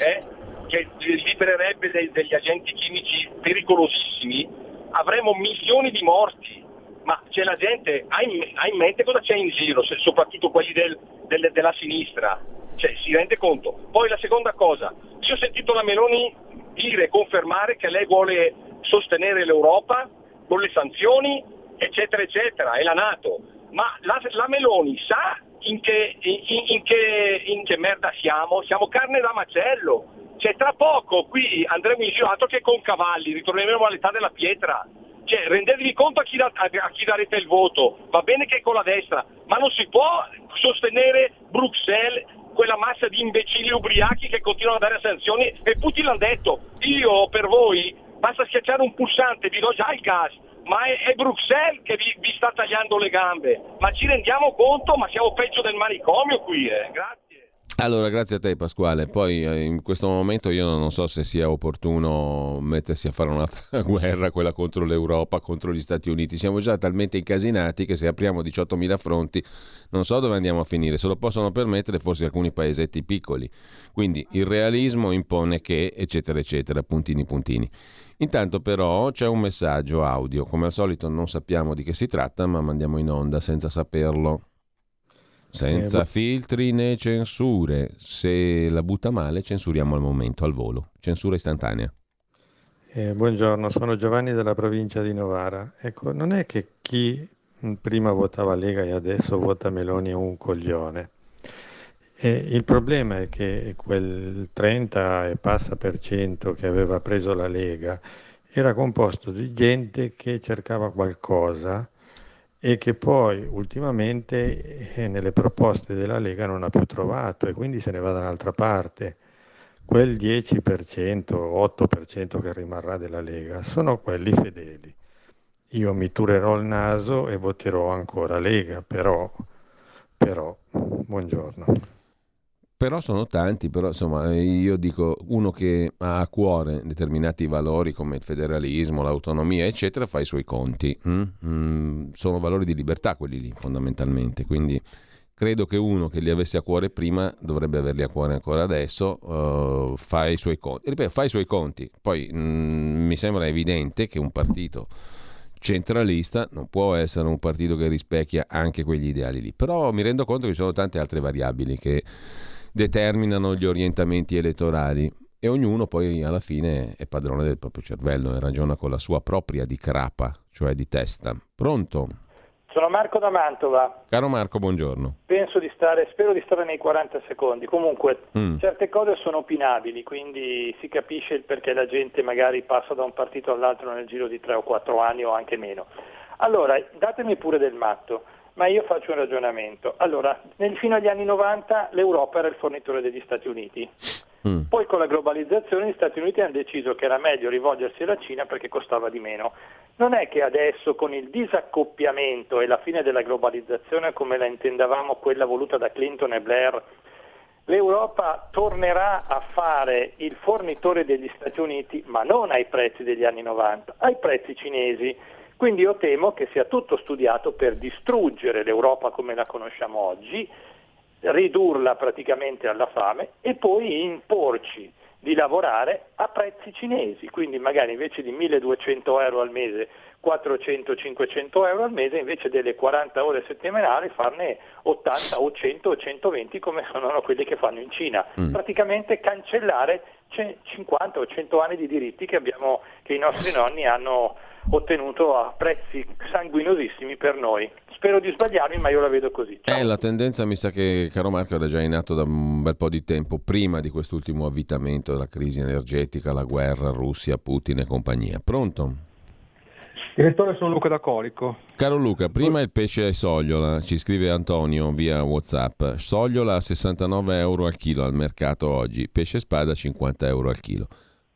eh, che libererebbe dei, degli agenti chimici pericolosissimi, avremo milioni di morti. Ma c'è la gente, ha in, ha in mente cosa c'è in giro, se, soprattutto quelli del, del, della sinistra, cioè, si rende conto. Poi la seconda cosa, io ho sentito la Meloni dire e confermare che lei vuole sostenere l'Europa con le sanzioni, eccetera, eccetera, e la Nato. Ma la, la Meloni sa in che, in, in, che, in che merda siamo? Siamo carne da macello. Cioè, tra poco qui andremo in giro altro che con cavalli, ritorneremo all'età della pietra. Cioè, rendetevi conto a chi, da, a chi, darete il voto, va bene che con la destra, ma non si può sostenere Bruxelles, quella massa di imbecilli ubriachi che continuano a dare sanzioni e Putin l'ha detto, io per voi basta schiacciare un pulsante, vi do già il gas, ma è, è Bruxelles che vi, vi, sta tagliando le gambe. Ma ci rendiamo conto? Ma siamo peggio del manicomio qui, eh. Grazie. Allora, grazie a te Pasquale. Poi eh, in questo momento io non so se sia opportuno mettersi a fare un'altra *laughs* guerra, quella contro l'Europa, contro gli Stati Uniti. Siamo già talmente incasinati che se apriamo 18.000 fronti non so dove andiamo a finire. Se lo possono permettere forse alcuni paesetti piccoli. Quindi il realismo impone che, eccetera, eccetera, puntini, puntini. Intanto però c'è un messaggio audio, come al solito non sappiamo di che si tratta, ma mandiamo in onda senza saperlo. Senza eh, filtri né censure. Se la butta male, censuriamo al momento, al volo. Censura istantanea. Eh, buongiorno, sono Giovanni della provincia di Novara. Ecco, non è che chi prima votava Lega e adesso vota Meloni è un coglione. E il problema è che quel 30 e passa per cento che aveva preso la Lega era composto di gente che cercava qualcosa e che poi ultimamente eh, nelle proposte della Lega non ha più trovato e quindi se ne va da un'altra parte. Quel 10%, 8% che rimarrà della Lega sono quelli fedeli. Io mi turerò il naso e voterò ancora Lega, però, però buongiorno. Però sono tanti, però insomma io dico uno che ha a cuore determinati valori come il federalismo, l'autonomia eccetera fa i suoi conti. Mm? Mm, sono valori di libertà quelli lì fondamentalmente, quindi credo che uno che li avesse a cuore prima dovrebbe averli a cuore ancora adesso, uh, fa i suoi conti. Ripeto, fa i suoi conti. Poi mm, mi sembra evidente che un partito centralista non può essere un partito che rispecchia anche quegli ideali lì, però mi rendo conto che ci sono tante altre variabili che determinano gli orientamenti elettorali e ognuno poi alla fine è padrone del proprio cervello e ragiona con la sua propria di crapa, cioè di testa. Pronto? Sono Marco da Mantova. Caro Marco, buongiorno. Penso di stare, spero di stare nei 40 secondi. Comunque, mm. certe cose sono opinabili, quindi si capisce il perché la gente magari passa da un partito all'altro nel giro di 3 o 4 anni o anche meno. Allora, datemi pure del matto ma io faccio un ragionamento. Allora, nel, fino agli anni 90 l'Europa era il fornitore degli Stati Uniti. Mm. Poi con la globalizzazione gli Stati Uniti hanno deciso che era meglio rivolgersi alla Cina perché costava di meno. Non è che adesso con il disaccoppiamento e la fine della globalizzazione come la intendavamo quella voluta da Clinton e Blair, l'Europa tornerà a fare il fornitore degli Stati Uniti, ma non ai prezzi degli anni 90, ai prezzi cinesi quindi io temo che sia tutto studiato per distruggere l'Europa come la conosciamo oggi, ridurla praticamente alla fame e poi imporci di lavorare a prezzi cinesi, quindi magari invece di 1200 euro al mese 400-500 euro al mese invece delle 40 ore settimanali farne 80 o 100 o 120 come sono quelli che fanno in Cina. Mm. Praticamente cancellare 50 o 100 anni di diritti che, abbiamo, che i nostri *laughs* nonni hanno ottenuto a prezzi sanguinosissimi per noi. Spero di sbagliarmi, ma io la vedo così. Eh, la tendenza mi sa che, caro Marco, era già in atto da un bel po' di tempo, prima di quest'ultimo avvitamento della crisi energetica, la guerra, Russia, Putin e compagnia. Pronto? Direttore, sono Luca da Colico. Caro Luca, prima il pesce è sogliola, ci scrive Antonio via Whatsapp. Sogliola a 69 euro al chilo al mercato oggi, pesce spada a 50 euro al chilo.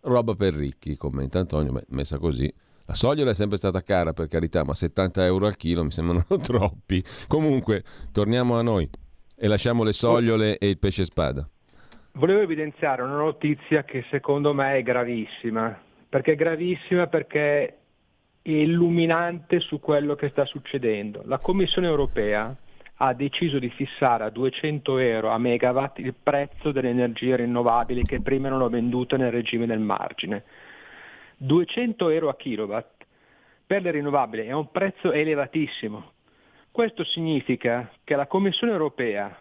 Roba per ricchi, commenta Antonio, beh, messa così la sogliola è sempre stata cara, per carità, ma 70 euro al chilo mi sembrano *laughs* troppi. Comunque, torniamo a noi e lasciamo le sogliole e il pesce spada. Volevo evidenziare una notizia che secondo me è gravissima. Perché è gravissima perché è illuminante su quello che sta succedendo. La Commissione europea ha deciso di fissare a 200 euro a megawatt il prezzo delle energie rinnovabili che prima erano vendute nel regime del margine. 200 euro a kilowatt per le rinnovabili è un prezzo elevatissimo. Questo significa che la Commissione europea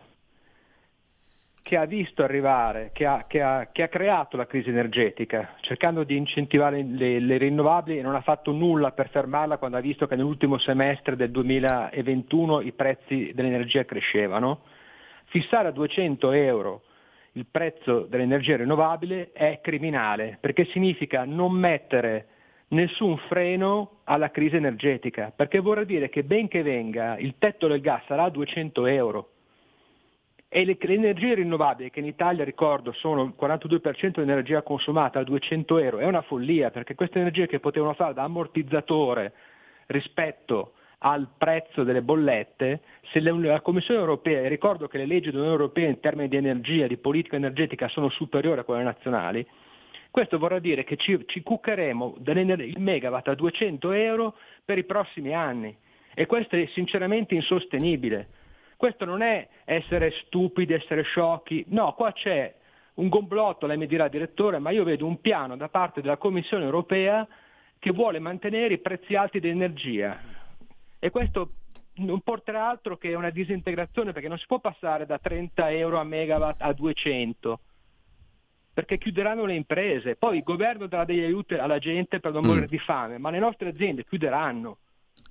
che ha visto arrivare, che ha, che, ha, che ha, creato la crisi energetica, cercando di incentivare le, le, rinnovabili e non ha fatto nulla per fermarla quando ha visto che nell'ultimo semestre del 2021 i prezzi dell'energia crescevano. Fissare a 200 euro il prezzo dell'energia rinnovabile è criminale perché significa non mettere nessun freno alla crisi energetica, perché vorrà dire che benché venga il tetto del gas sarà a 200 euro. E le, le, energie rinnovabili, che in Italia ricordo sono il 42% dell'energia consumata a 200 euro, è una follia perché queste energie che potevano fare da ammortizzatore rispetto al prezzo delle bollette, se la Commissione europea, e ricordo che le leggi dell'Unione Europea in termini di energia, di politica energetica sono superiori a quelle nazionali, questo vorrà dire che ci, ci cuccheremo il megawatt a 200 euro per i prossimi anni. E questo è sinceramente insostenibile. Questo non è essere stupidi, essere sciocchi, no, qua c'è un complotto, lei mi dirà direttore, ma io vedo un piano da parte della Commissione europea che vuole mantenere i prezzi alti dell'energia e questo non porterà altro che una disintegrazione perché non si può passare da 30 euro a megawatt a 200 perché chiuderanno le imprese, poi il governo darà degli aiuti alla gente per non mm. morire di fame, ma le nostre aziende chiuderanno.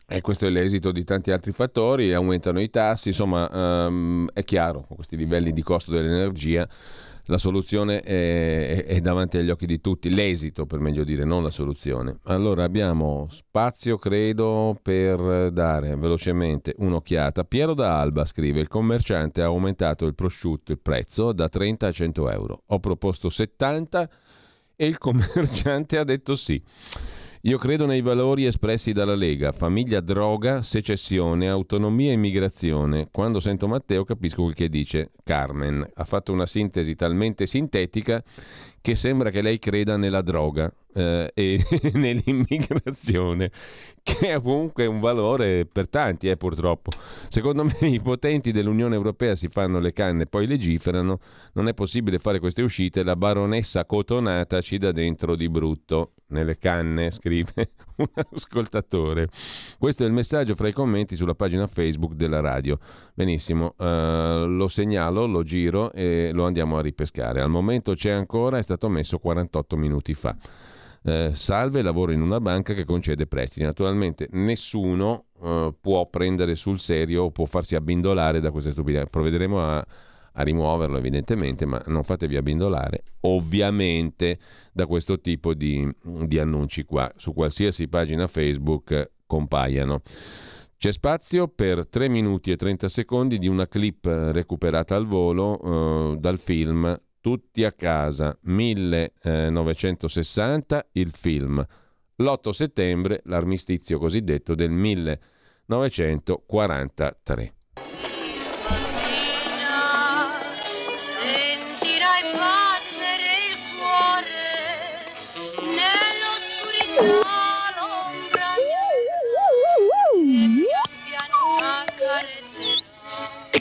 E questo è l'esito di tanti altri fattori, aumentano i tassi, insomma um, è chiaro, con questi livelli di costo dell'energia la soluzione è, è, davanti agli occhi di tutti, l'esito per meglio dire, non la soluzione. Allora abbiamo spazio, credo, per dare velocemente un'occhiata. Piero da Alba scrive, il commerciante ha aumentato il prosciutto, il prezzo, da 30 a 100 euro. Ho proposto 70 e il commerciante ha detto sì. Io credo nei valori espressi dalla Lega, famiglia, droga, secessione, autonomia e immigrazione. Quando sento Matteo capisco quel che dice Carmen. Ha fatto una sintesi talmente sintetica che sembra che lei creda nella droga eh, e *laughs* nell'immigrazione, che è comunque un valore per tanti, eh, purtroppo. Secondo me i potenti dell'Unione Europea si fanno le canne e poi legiferano, non è possibile fare queste uscite, la baronessa cotonata ci dà dentro di brutto. Nelle canne, scrive un ascoltatore. Questo è il messaggio fra i commenti sulla pagina Facebook della radio. Benissimo, uh, lo segnalo, lo giro e lo andiamo a ripescare. Al momento c'è ancora, è stato messo 48 minuti fa. Eh, salve, lavoro in una banca che concede prestiti. Naturalmente nessuno eh, può prendere sul serio o può farsi abbindolare da queste stupidità. Provvederemo a, a, rimuoverlo evidentemente, ma non fatevi abbindolare ovviamente da questo tipo di, di annunci qua. Su qualsiasi pagina Facebook compaiano. C'è spazio per 3 minuti e 30 secondi di una clip recuperata al volo eh, dal film tutti a casa, 1960, il film. L'8 settembre, l'armistizio cosiddetto del 1943.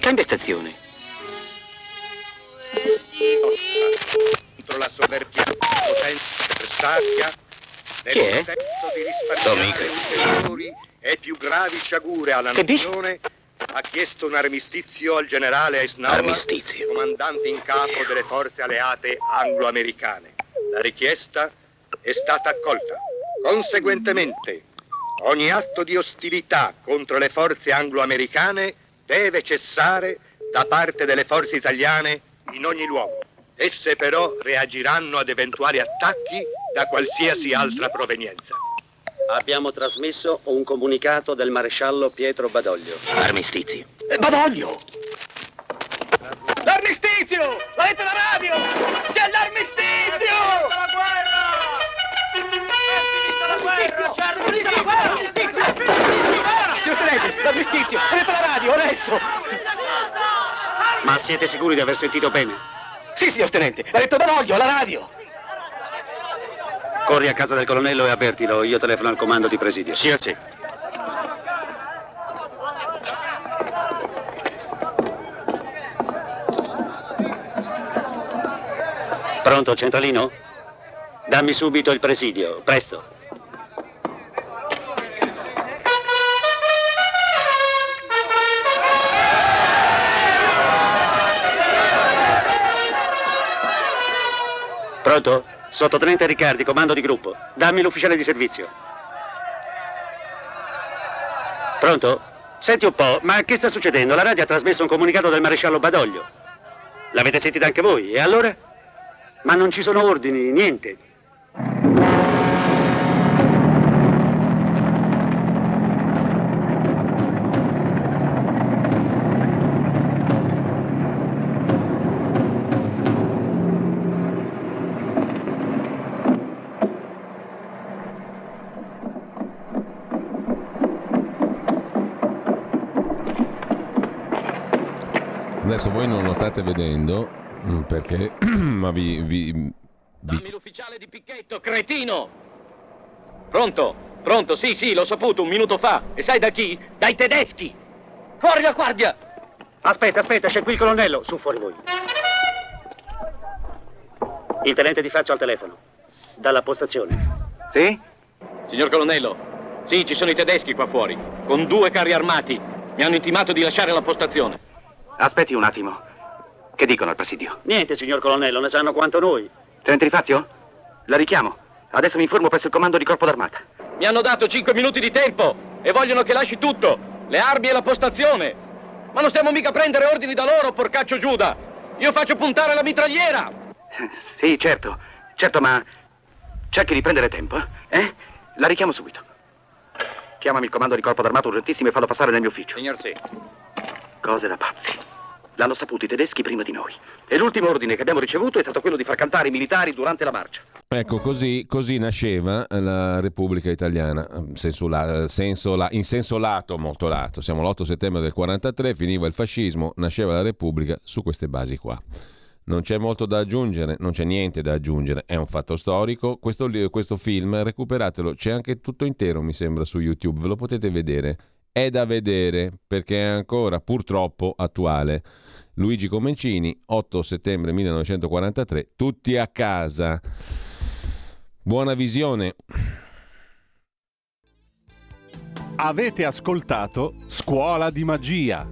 Cambia stazione. Contro la soverchia. Potenza avversaria nel contesto di risparmiare ulteriori e più gravi sciagure alla nazione ha chiesto un armistizio al generale Eisenhower, comandante in capo delle forze alleate anglo-americane. La richiesta è stata accolta. Conseguentemente, ogni atto di ostilità contro le forze anglo-americane deve cessare da parte delle forze italiane in ogni luogo. Esse però reagiranno ad eventuali attacchi da qualsiasi altra provenienza. Abbiamo trasmesso un comunicato del maresciallo Pietro Badoglio. Armistizio. Eh, Badoglio! L'armistizio! L'avete la radio! C'è l'armistizio! La guerra, Charlie! La! Giustizia! Signor Tenente, la giustizia! Prendete la radio, adesso! Ma siete sicuri di aver sentito bene? Sì, signor Tenente, l'ha detto Baroglio, la radio! Corri a casa del colonnello e avvertilo, io telefono al comando di presidio. Sì, sì. Pronto, centralino? Dammi subito il presidio, presto. Pronto? Sottotenente Riccardi, comando di gruppo. Dammi l'ufficiale di servizio. Pronto? Senti un po', ma che sta succedendo? La radio ha trasmesso un comunicato del maresciallo Badoglio. L'avete sentito anche voi? E allora? Ma non ci sono ordini, niente. Adesso voi non lo state vedendo mm, perché, *clears throat* ma vi, vi, vi... Dammi l'ufficiale di picchetto, cretino! Pronto? Pronto, sì, sì, l'ho saputo un minuto fa. E sai da chi? Dai tedeschi! Fuori la guardia! Aspetta, aspetta, c'è qui il colonnello. Su, fuori voi. Il tenente di faccia al telefono. Dalla postazione. Sì? Signor colonnello, sì, ci sono i tedeschi qua fuori, con due carri armati. Mi hanno intimato di lasciare la postazione. Aspetti un attimo. Che dicono al presidio? Niente, signor colonnello, ne sanno quanto noi. Tenente Fazio? La richiamo. Adesso mi informo presso il comando di corpo d'armata. Mi hanno dato cinque minuti di tempo e vogliono che lasci tutto, le armi e la postazione. Ma non stiamo mica a prendere ordini da loro, porcaccio Giuda. Io faccio puntare la mitragliera. Sì, certo. Certo, ma cerchi di prendere tempo, eh? La richiamo subito. Chiamami il comando di corpo d'armata urgentissimo e fallo passare nel mio ufficio. Signor sì. Cose da pazzi. L'hanno saputo i tedeschi prima di noi. E l'ultimo ordine che abbiamo ricevuto è stato quello di far cantare i militari durante la marcia. Ecco, così, così nasceva la Repubblica Italiana, senso la, senso la, in senso lato, molto lato. Siamo l'8 settembre del 43, finiva il fascismo, nasceva la Repubblica su queste basi qua. Non c'è molto da aggiungere, non c'è niente da aggiungere, è un fatto storico. Questo, questo film, recuperatelo, c'è anche tutto intero, mi sembra, su YouTube, ve lo potete vedere è da vedere perché è ancora purtroppo attuale. Luigi Comencini, 8 settembre 1943, tutti a casa. Buona visione. Avete ascoltato Scuola di Magia.